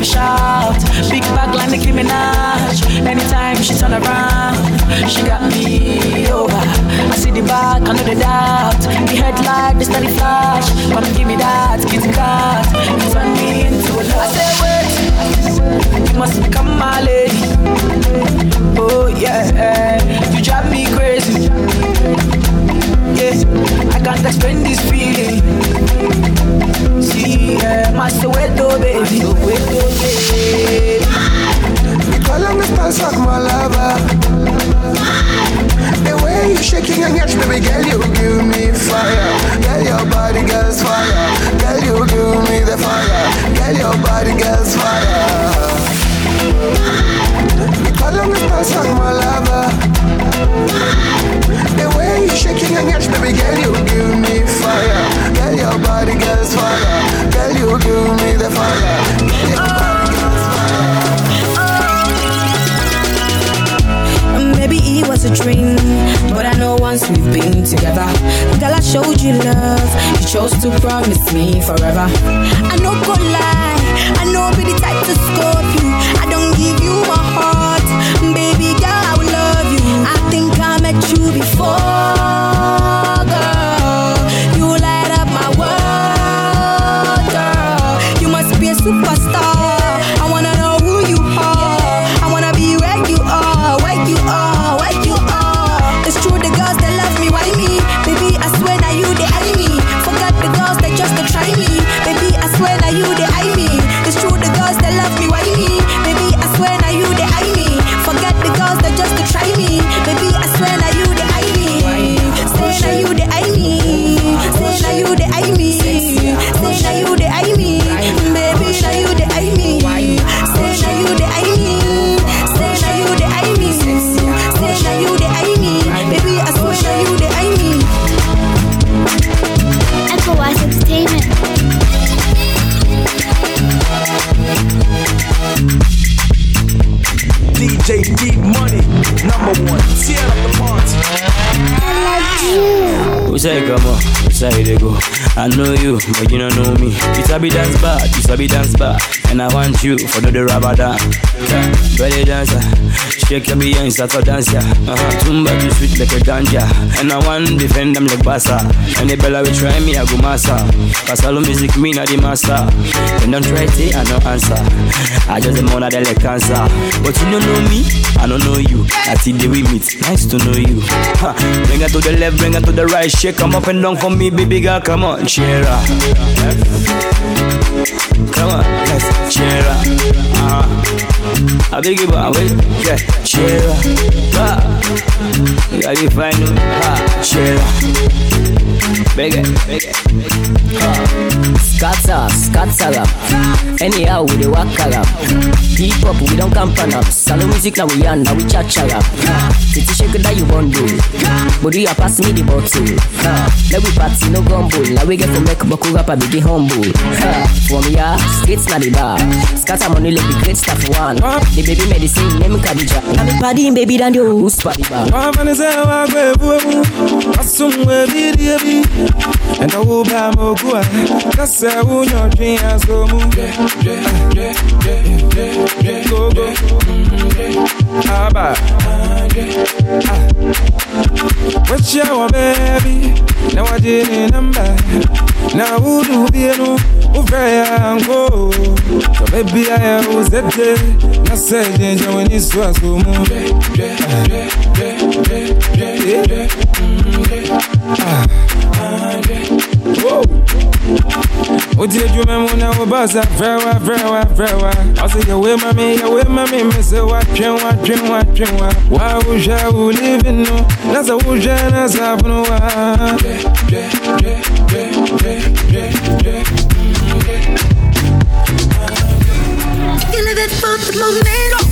Never shout. Big bag like Nicki Minaj. Anytime she turn around, she got me over. I see the back, I know the doubt. The headlight, the steady flash. Come give me that, kitty cat. You turn me into a love. I say wait, you must become my lady. Oh yeah, you drive me crazy. Yeah, I can't explain this feeling. Eh, See, yeah, my Soweto baby, Soweto baby. Follow me, stance like my lover. Ah? The way you shaking and yash, baby girl, you give me fire. Girl, your body girl's fire. Girl, you give me the fire. Girl, your body girl's fire. Follow me, stance like my lover. Ah? The way you shaking and yash, baby girl, you give me fire. Girl, your body girl's fire. Girl, you give me the fire. Your Maybe it was a dream, but I know once we've been together. Girl, I showed you love, you chose to promise me forever. I know go lie, I know be the type to scope you. I don't give you my heart, met you before, say come on? Say they go? I know you, but you don't know me. You sabi dance bad, you sabi dance bad, and I want you for the rubber dance. Belly dancer, shake your behind, start to dance ya. Uh-huh. Tumba too sweet like a ganja, and I want defend them like bassa. And the bella will try me, I go massa. Pasalo music me not the master. And don't try to, I no answer. I just the mother they like cancer, but you don't know me, I don't know you. That's the day we meet. Nice to know you. Bring it to the left, bring it to the right. Shake come up and down for me, baby girl. Come on, cheer up. Come on, let's cheer up. Uh-huh. I beg you, but wait, yeah, up. Ah. You gotta me, ah, cheer up. Beg it, beg it. Scatter, scatter up. Anyhow, we dey walk up. Hip hop, we don't camp up. Salo music now we on, now we cha cha up. Titi shake that you want do. But you pass me the bottle. Let we party, no gumbo. Now we get to make Boku rap, I be the humble. Me, yeah, streets na the bar. Scatter money, let the great stuff one. The baby medicine, name Khadija. I'm a party, baby, than you. Who's party bar? wafanise wakwe vuvu asumwe bidiebi entawuba mokua kase unyotwi asomu gogo aba wachia wa bebi na wajini namba na udu bienu ufreyango so baby I was that day. Now say bebi aya uzete na sejenje wenisu asomu Oti edwuma mu na wo basa frɛwa frɛwa frɛwa ɔse yɛwe ma me yɛwe ma me me sɛ woatwɛn woatwɛn woatwɛn wa wa wohwɛ wo living no na sɛ wohwɛ na safono wa You live it for the moment.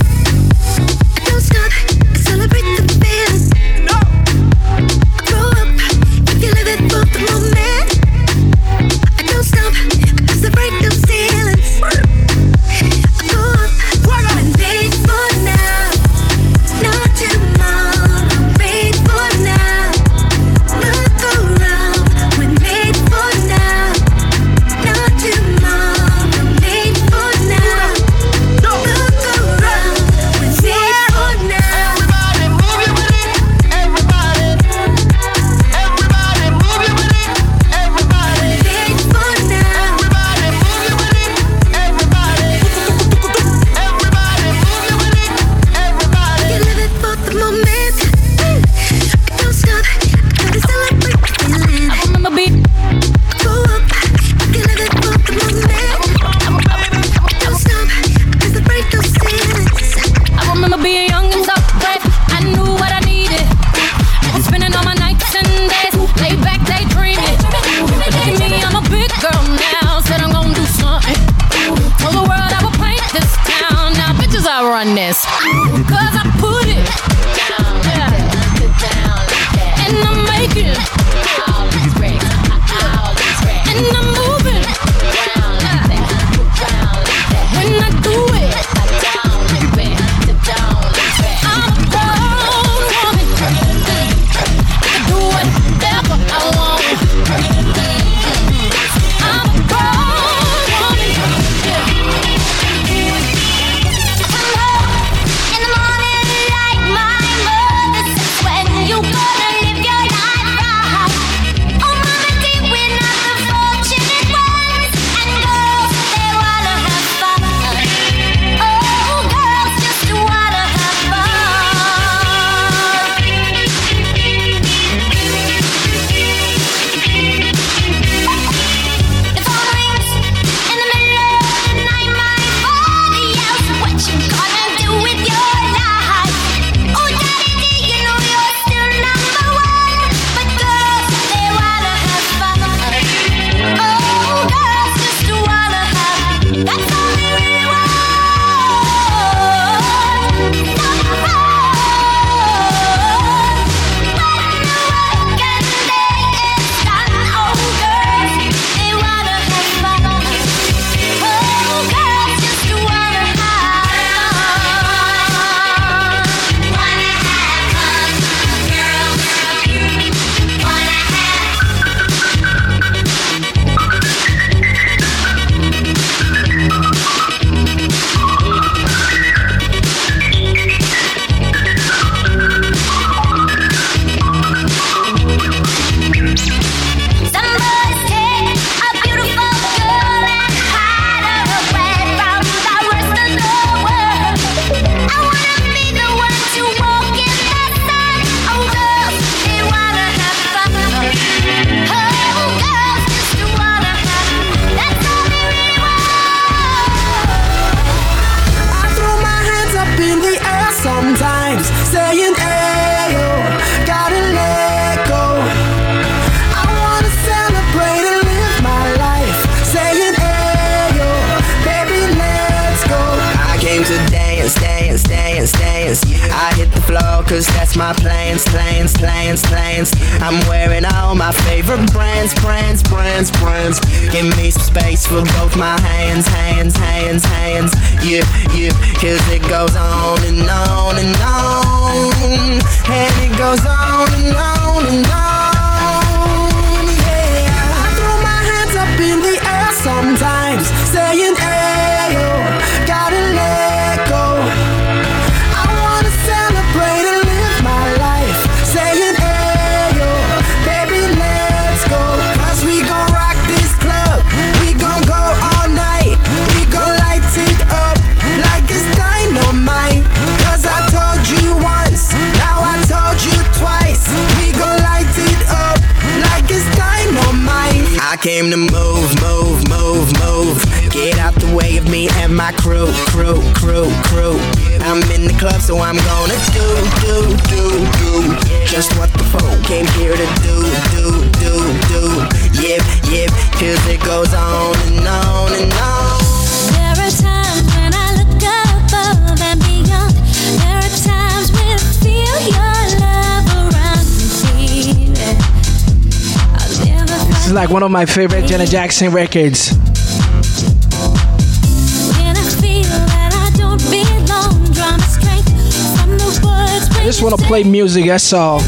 The words I just want to play music, that's all.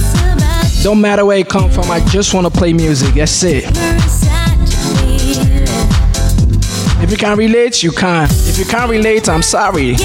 Don't matter where it come from, I just want to play music, that's it. If you can't relate, you can't. If you can't relate, I'm sorry.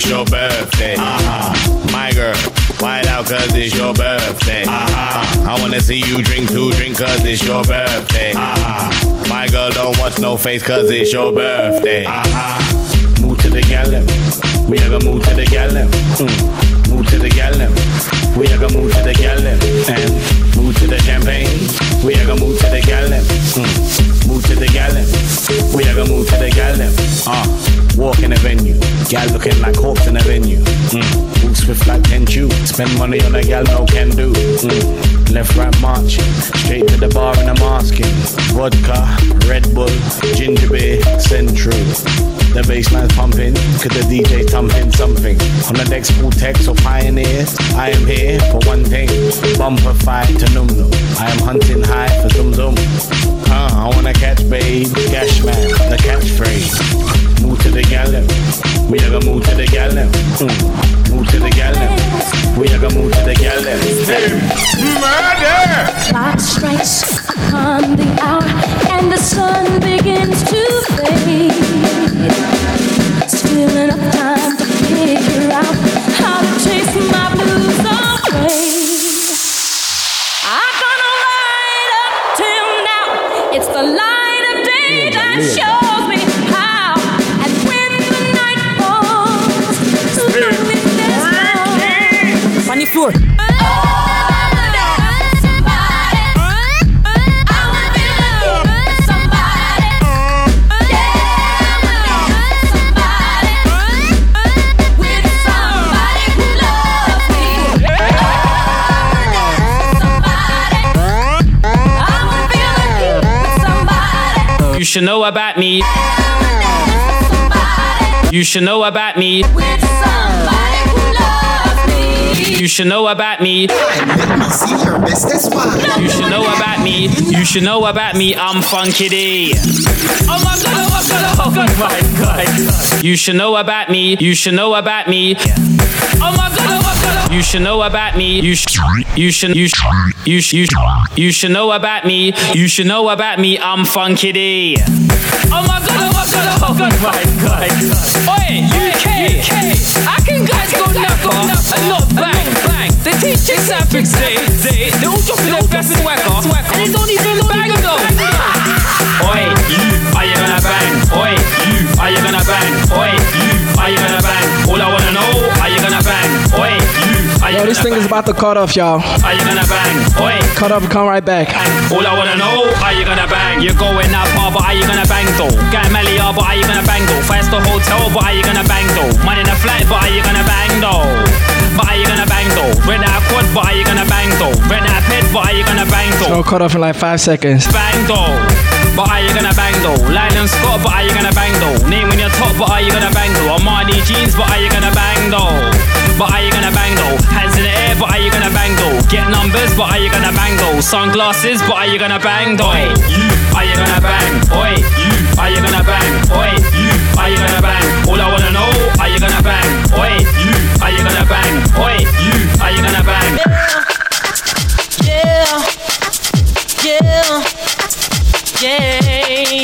It's your birthday. Ah. My girl. Wild out cause it's your birthday. Ah. I wanna see you drink two drink cause it's your birthday. Ah. My girl don't watch no face cause it's your birthday. Ah. Move to the gallon. We gonna move to the gallon. Mm. Move to the gallon. We are gonna move to the gallon. And move to the champagne. We are gonna move to the gallon. Mm. Move to the gallon. We are gonna move to the gallon. Uh, walk in a venue. Gal looking like hawks in a venue. Mm. Move swift like Tenchu. Spend money on a gal, no can do. Mm. Left, right, march. Straight to the bar and I'm asking. Vodka, Red Bull, ginger beer, Central. The bassline's pumping, cause the DJ thumping something. On the next full text or pioneer, I am here for one thing. Bumper fight to num num. I am hunting high for zum zum. Uh, I wanna catch babe, cash man, the catchphrase. To the gallon, we are gonna move to the gallon. Mm. Move to the gallon, we are gonna move to the gallon. Murder! Clock strikes upon the hour, and the sun begins to fade. Still enough time to figure out how to loneliness falls. Funny floor. You should know about me. You should know about me. You should know about me. You should know about me. You should know about me. I'm Funky D. Oh my god, oh my god, oh my god. You should know about me. You should know about me. Oh my god, oh. You should know about me. You should you should you should you should you should, you should know about me. You should know about me. I'm Funky D. Oh my god, oh my god, oh my god. Oh Oi, UK K. I can guys go knuckle and not bang, bang. The teachers have big say, they, they all dropping their best swagger, and they don't even bang though. Oi, you, are you gonna bang? Oi, you, are you gonna bang? Oi, you, are you gonna bang? All I wanna know, Yo, this thing is about to cut off, y'all. Are you gonna bang? Oi. Cut off come right back. All I wanna know, are you gonna bang? You're going far, but are you gonna bang though? Get Melly but are you gonna bang though? Five star hotel, but are you gonna bang though? Money in a flight, but are you gonna bang though? But are you gonna bang though? Rent out quad, but are you gonna bang though? Rent out pet, but are you gonna bang though? So cut off in like five seconds. Bang though. But are you gonna bang though? Lyle and Scott, but are you gonna bang though? Name on your top, but are you gonna bang though? Armani jeans, but are you gonna bang though? But are you gonna bang though? Hands in the air, but are you gonna bang though? Get numbers, but are you gonna bang though? Sunglasses, but are you gonna bang though? You, are you gonna bang? Oi, you, are you gonna bang? Oi, you, are you gonna bang? All I wanna know, are you gonna bang? Oi, you, are you gonna bang? Oi, you, are you gonna bang? Yeah, yeah, yeah, yeah.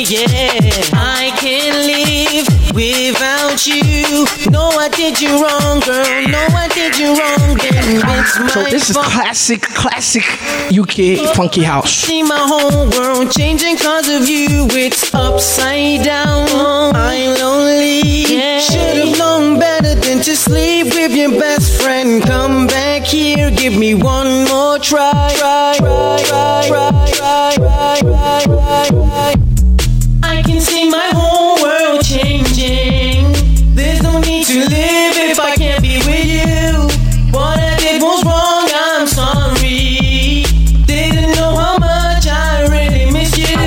yeah. I can't live without you. No, I did you wrong, girl. No, I did you wrong. Then it's my So this is classic, classic UK funky house. See my whole world changing cause of you. It's upside down. I'm lonely. Should have known better than to sleep with your best friend. Come back here, give me one more try. Try, try, try, try, try, try, try, try. I can see my whole world changing. There's no need to live if I can't be with you. What I did was wrong, I'm sorry. Didn't know how much I really miss you.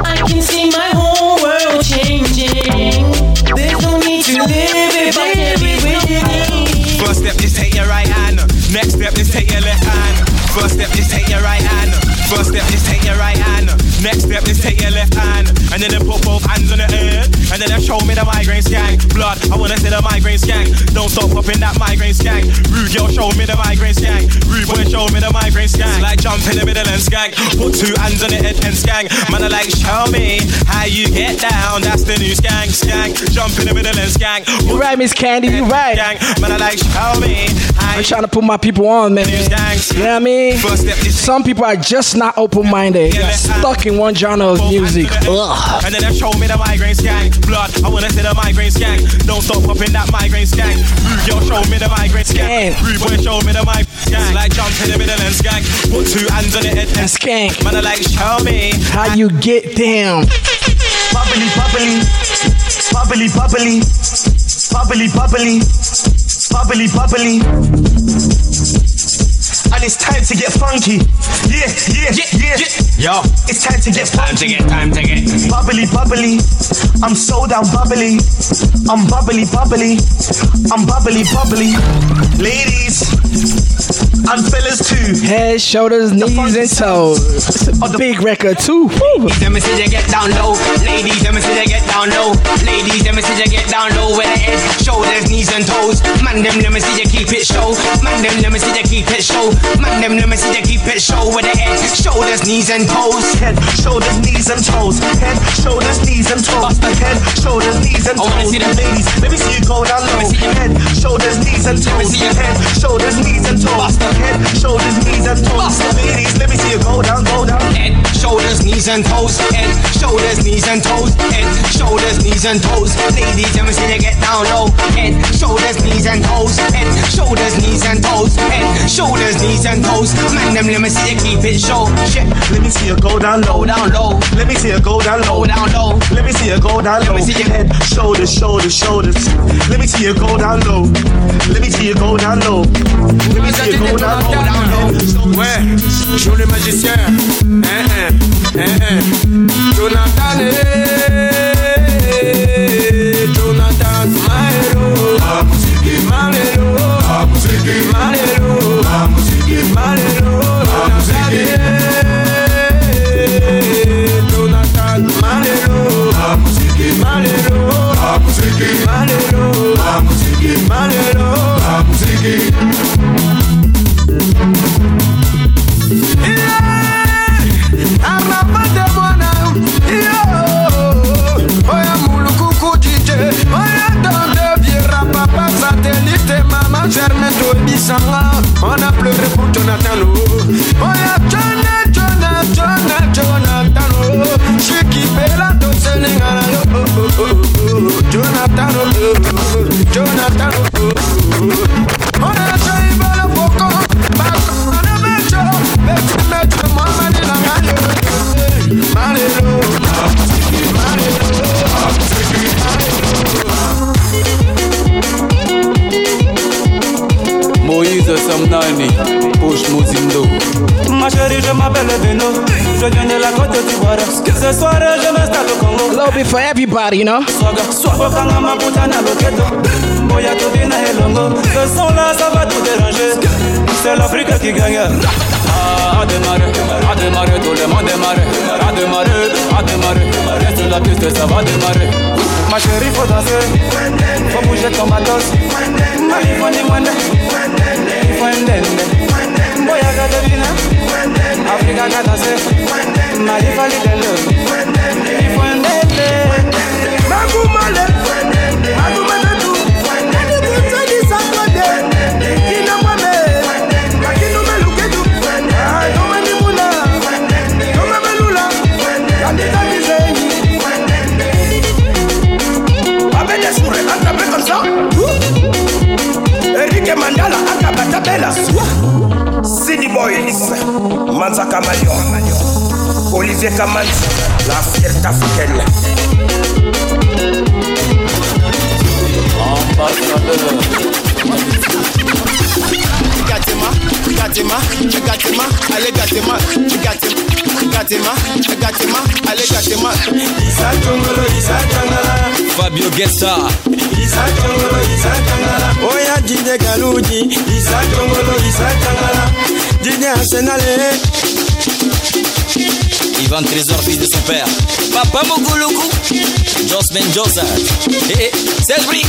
I can see my whole world changing. There's no need to live if I can't be with you. First step, just take your right hand. Next step, just take your left hand. First step, just take your right hand. Next step, just take your left hand. And then put both hands on the head. And then they show me the migraine skank. Blood, I wanna see the migraine skank. Don't stop popping that migraine skank. Rude girl, show me the migraine skank. Rude boy, show me the migraine skank. It's like jump in the middle and skank. Put two hands on the head and skank. Man, I like, show me how you get down. That's the new skank, skank. Jump in the middle and skank. You right, Miss Candy, you right. Man, I like, show me I'm trying to put my people on, man. You know what I mean? Some people are just not open-minded. Stuck in one genre of music. Ugh. And then they show me the migraine skank. Blood, I wanna see the migraine skank. Don't stop popping that migraine skank. Rude girl, show me the migraine skank. Rude boy, show me the migraine skank. Like jump in the middle and skank. Put two hands on the head and skank. Man, I like, show me how you get down. Bubbly, bubbly, bubbly, bubbly, bubbly, bubbly, bubbly, bubbly. And it's time to get funky. Yeah, yeah, yeah, yeah. Yo, It's time to get time to funky. get, time to get. Bubbly, bubbly. I'm so down bubbly. I'm bubbly, bubbly. I'm bubbly, bubbly. Ladies and fellas too. Head, shoulders, knees, and toes. It's a big record too. Woo. Let me see you get down low. Ladies, let me see you get down low. Ladies, let me see you get down low. With the head, shoulders, knees, and toes. Man, them, let me see you keep it show. Man, them, let me see you keep it show. Man, them, let me see you keep it show. With the head, shoulders, knees, and toes. Head, shoulders, knees, and toes. Head, shoulders, knees, and toes. Head, shoulders, knees, and I wanna toes. see them. Ladies, let me see you go down low. Head, shoulders, knees, and toes. Your head, shoulders, knees, and toes. Head, shoulders, knees, and toes. Ladies, let me see you go down, go down. Head, shoulders, knees, and toes. Head, shoulders, knees, and toes. Head, shoulders, knees, and toes. Ladies, let me see you get down low. Head, shoulders, knees, and toes. Head, shoulders, knees, and toes. Head, shoulders, knees, and toes. Man, them, let me see you keep it show. Shit. Let me see you go down low. Down low. Let me see you go down low. Down low. Let me see you go down low. Let me see you- Head, shoulders, shoulders, shoulders. Let me see you go down low. Let me see you go down low. Let me see you go down low. Ouais, joue le magicien. Hein, hein, hein, hein. Jonathan, eh, Jonathan, my hero. My hero. My hero. My hero. Jonathan, on a pleuré pour Jonathan Oh yeah, Jonathan, Jonathan, Jonathan oh. Chiki Bella, to Senegala oh oh oh oh Jonathan oh. Jonathan oh On a Moïse Samnani, Push Muzindo. Ma chérie, je m'appelle Beno. Je viens de la côte d'Ivoire. Ce soir, je m'installe au Congo. A little bit for everybody, you know. Bokanga maputana loketo. Boya tobina elongo. Ce son là, ça va tout déranger. C'est l'Afrique qui gagne. À démarrer, à démarrer, tout le monde démarrer. À démarrer, à démarrer. Reste la piste, ça va démarrer. Ma chérie, faut danser. Faut bouger ton matos. Mali, faut Katobina. Africa ka danser. Eh? Mali, faut lidende. Il La fierté africaine. Gatema, allez Gatema, Gatema, allez Gatema. Isa Fabio Guetta. Isa Tongolo, Isa Tangala. Oya Dine Galouji, Isa Tongolo, Isa Tangala. Ivan Trésor, fils de son père. Papa Mogoloku. Josman Josa. Et Cédric.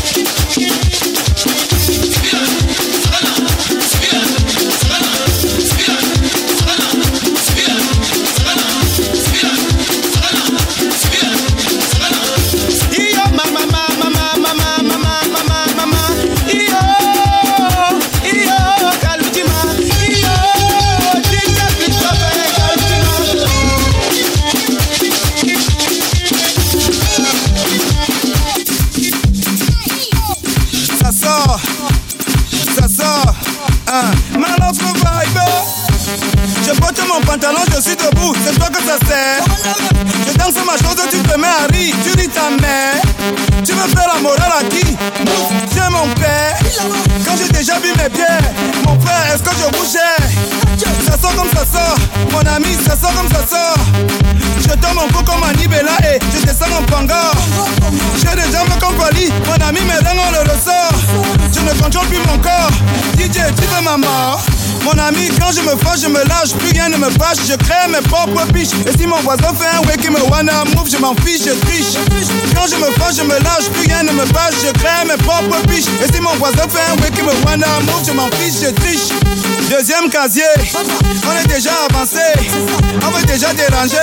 Ça sort Mon ami, ça sort comme ça sort Je tombe mon cou comme Anibela et je descends en panga J'ai des jambes comme Pali Mon ami, dents on le ressort Je ne contrôle plus mon corps DJ, tu veux ma mort mon ami, quand je me fâche, je me lâche, plus rien ne me fâche, je crée mes propres piches. Et si mon voisin fait un way qui me wanna move, je m'en fiche, je triche. Quand je me fâche, je me lâche, plus rien ne me fâche, je crée mes propres piches. Et si mon voisin fait un way qui me wanna move, je m'en fiche, je triche. Deuxième casier, on est déjà avancé, on veut déjà déranger.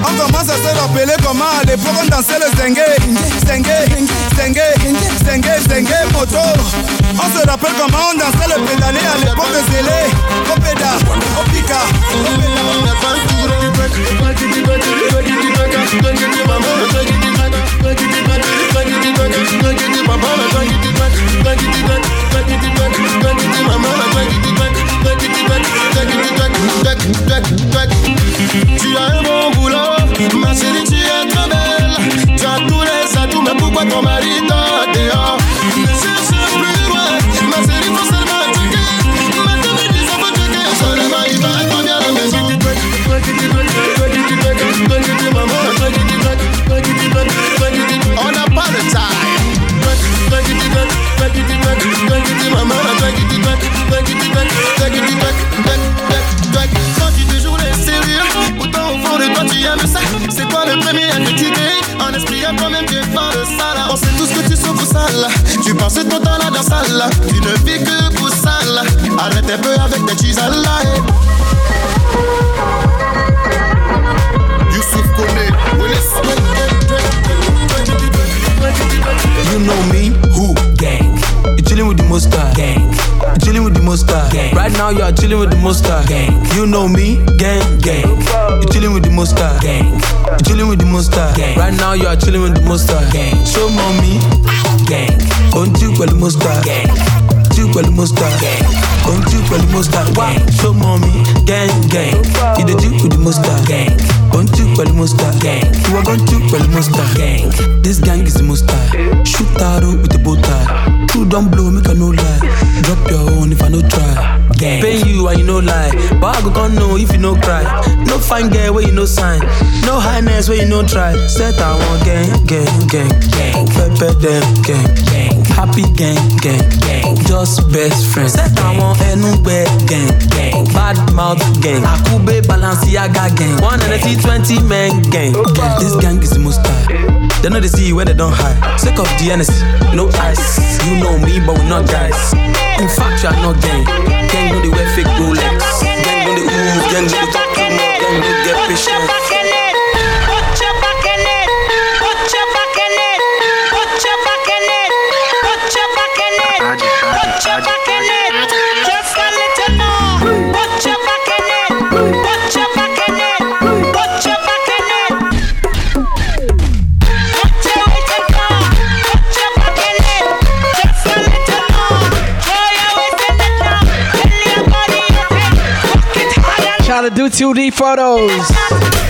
On commence à se rappeler comment à l'époque on dansait le zengue, zengue, zengue, zengue, zengue, moto. On se rappelle comment on dansait le pédalé à l'époque de Zélé, Opéda, Opika, Tu as un bon boulot, ma chérie, tu es très belle. Tu as tous les atouts, mais pourquoi ton mari t'a dehors premier à. En esprit, toi-même, tu es fort de ça là. On sait tous que tu souffres ça là. Tu passes ton temps là dans ça là. Tu ne vis que pour ça là. Arrête un peu avec tes cheese à la Youssouf Kone, You know me, who? Gang. Chilling with the most. Gang. Chilling with the monster. Right now you are chilling with the monster. Gang. You know me, gang, gang. You chilling with the monster. Gang. You chilling with the monster. Gang. Right now you are chilling with the monster. Gang. Show mommy, gang. Don't you with the monster. You pẹ̀lú monster. Don't you pẹ̀lú monster. Wá show mommy, gang, gang. You the Jew with the monster. Don't you pẹ̀lú monster. You are going to pẹ̀lú monster. This gang is the monster. Shoot arrow with the bow tie. Two don't blow, make a no lie. Drop your own if I no try. Gang. Pay you and you no lie. But I go gon' know if you no cry. No fine girl where you no sign. No highness where you no try. Set I want gang, gang, gang, gang. Pepper them, gang, gang. Happy gang, gang, gang. Just best friends. Want anywhere, gang, gang. Bad mouth gang. Akube Balenciaga gang. One and a T20 man gang. This gang is the most high. They know they see you where they don't hide. Sick of the NS, no ice. You know me, but we not guys. In fact, you are not gang. Gang know they wear fake Rolex. 2D photos.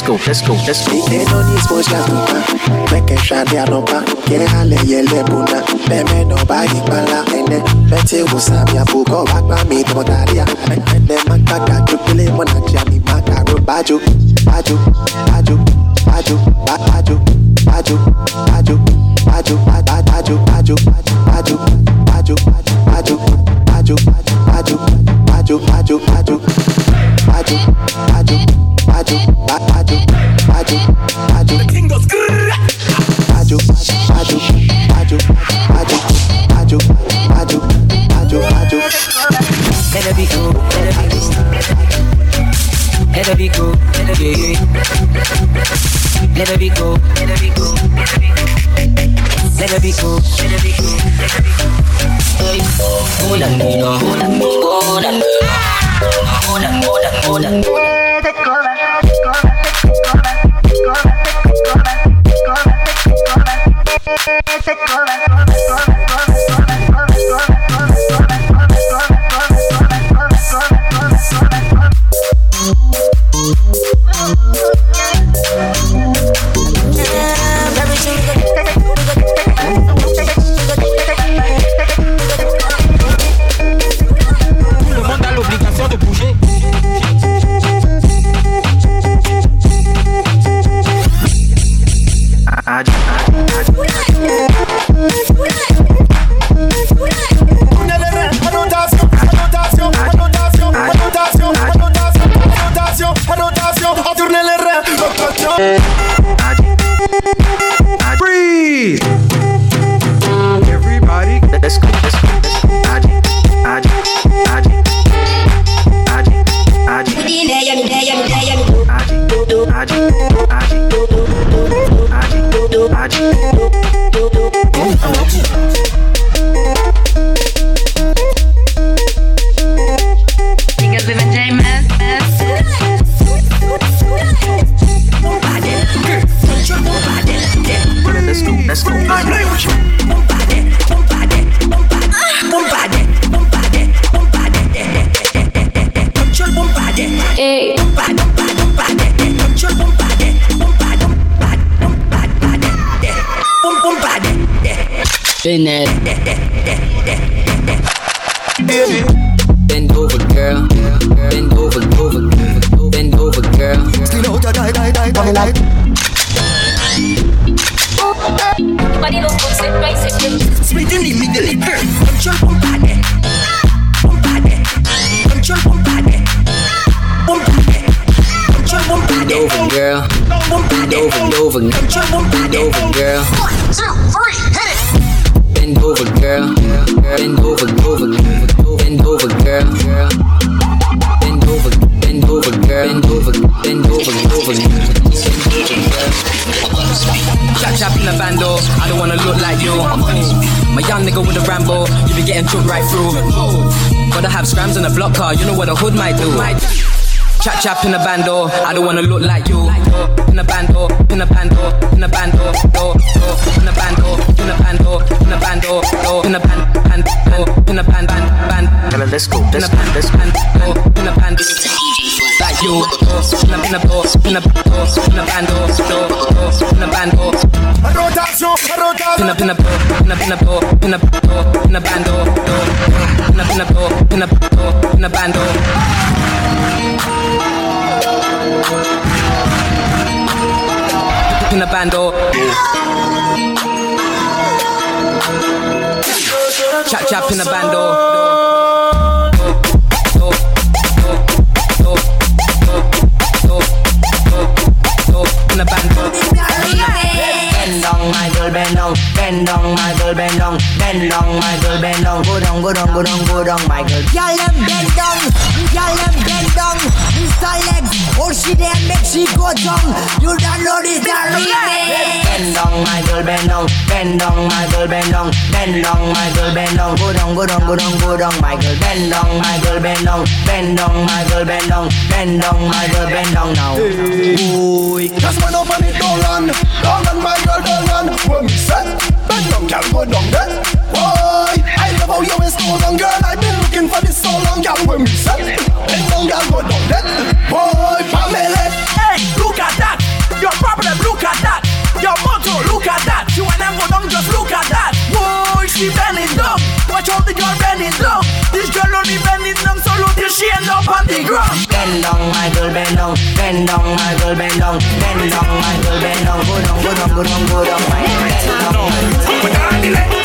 Let's go, let's go, let's go. Ike no ni spoja tupa, meke shade anopa, ke hale yele buna, beme no ba ipala, ene, bete usabi abuko, bakba mi modaria, ene makaka jukule mona jami makaro baju, baju, baju, baju, baju, baju, baju, baju, baju, baju, baju, baju, baju, Chap chap in the bando, I don't wanna look like you. In a bando, in a bando, in a bando, do, do, in a bando, in a bando, in a bando, do, in a ban, ban, do, in a ban, ban, ban. Girl, let's go, In let's a go, ban, let's go. ban, do, in a ban, like you. In a in a do, in a do, in a bando, do, do, in a bando. rotation, rotation. Pin up in a bo, pin she go down. You don't know this a remix. Bend down, my girl, bend down. Bend down, my girl, bend down. Bend down, my girl, bend down. Go down, go down, go down, go down, my girl. Bend down, my girl, bend down. Bend down, my girl, bend down. Bend down, my girl, bend down now. Boy, just went up and it don't run, don't run, my girl, don't run. When me set, bend down, girl, go down there. Boy, I love how you is so long, girl. I've been looking for this so long, girl. When me set, bend down, girl, go down there. your rent is low. This girl only bend it down so low till she end up on the ground. Bend down, my girl, bend down. Bend down, my girl, bend down. Bend down, my girl, bend down. Go down, go down, go down, go down. Bend down, my girl.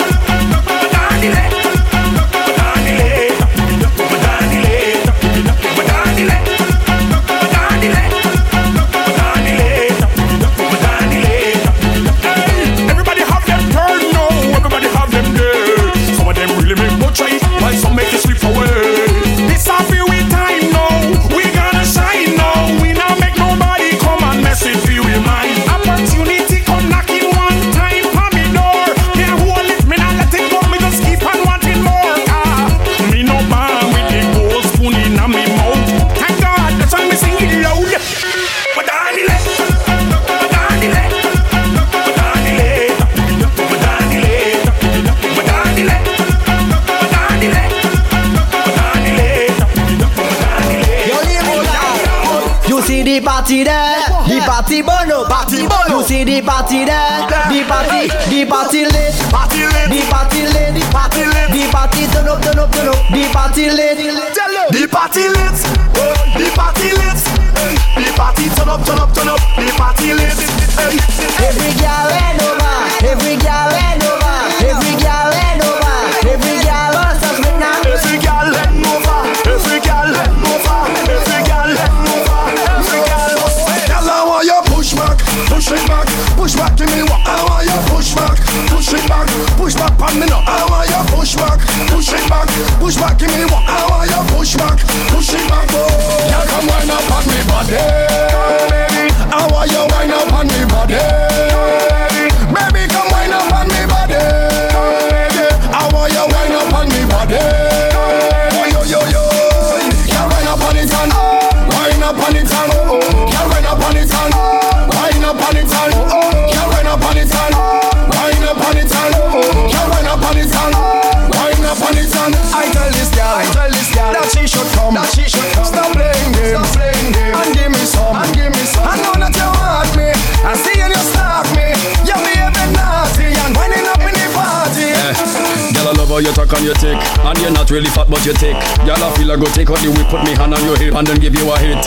You take Girl, I feel I go take out the whip Put me hand on your hip and then give you a hit.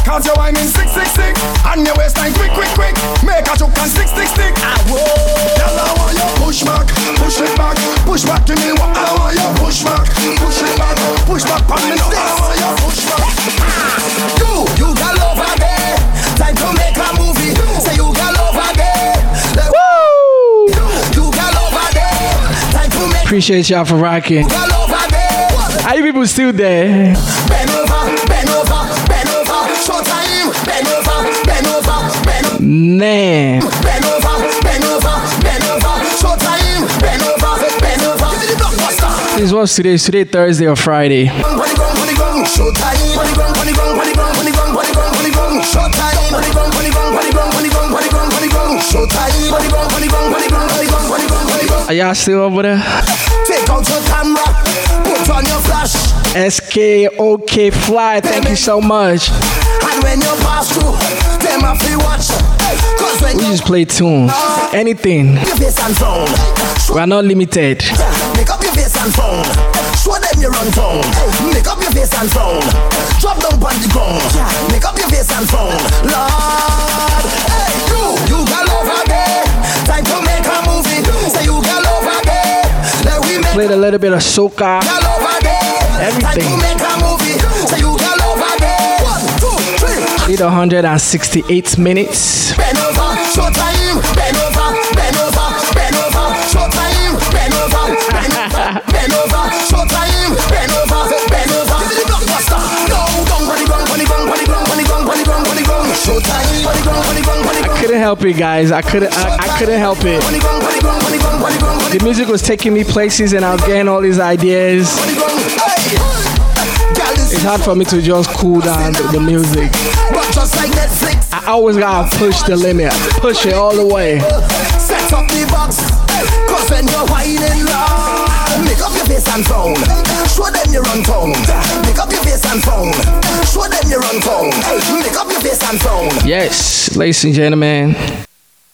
Cause your wine in sick, sick, sick And your waistline quick, quick, quick. Make a choke and stick, stick, stick I ah, whoa. Girl, I want you push back Push it back. Push back to me. What I want you push back Push it back. Push back on me. Now I want you push back. You, you got over there. Time to make a movie. Say you got over there. Woo! You got over there. Time to make Appreciate y'all for rocking. Got over there. Are you people still there? Bend over, bend over, bend over. Showtime. Bend over, bend over, bend over. Man. Bend over, bend over, bend over. Showtime. Bend over, bend over. Give me the blockbuster. This was today. Is today Thursday or Friday? Showtime. Showtime. Are y'all still over there? Take out your put on your flash, SKOK Fly, thank you so much. and when you pass through, them have to watch. We just play tunes. Ah. Anything. your and phone, We are not limited. make up your face and phone. Show them you run town. Make up your face and phone. Drop down on the ground. Make up your face and phone. Lord, hey you, you got over there. Time to make a movie. Say you got over there. Let we make Played a little bit of soca. Everything. to make a movie. Say you got over there. One, two, three. Did 168 minutes. Gong. Couldn't help it, guys. I couldn't. I, I couldn't help it. The music was taking me places, and I was getting all these ideas. Hard for me to just cool down the, music. But just like Netflix, I always gotta push the limit, push it all the way. set up the box. Cause when you're whining loud, make up your face and frown. Show them you run town. Make up your face and frown. Show them you run town. Make up your face and frown. Yes, ladies and gentlemen.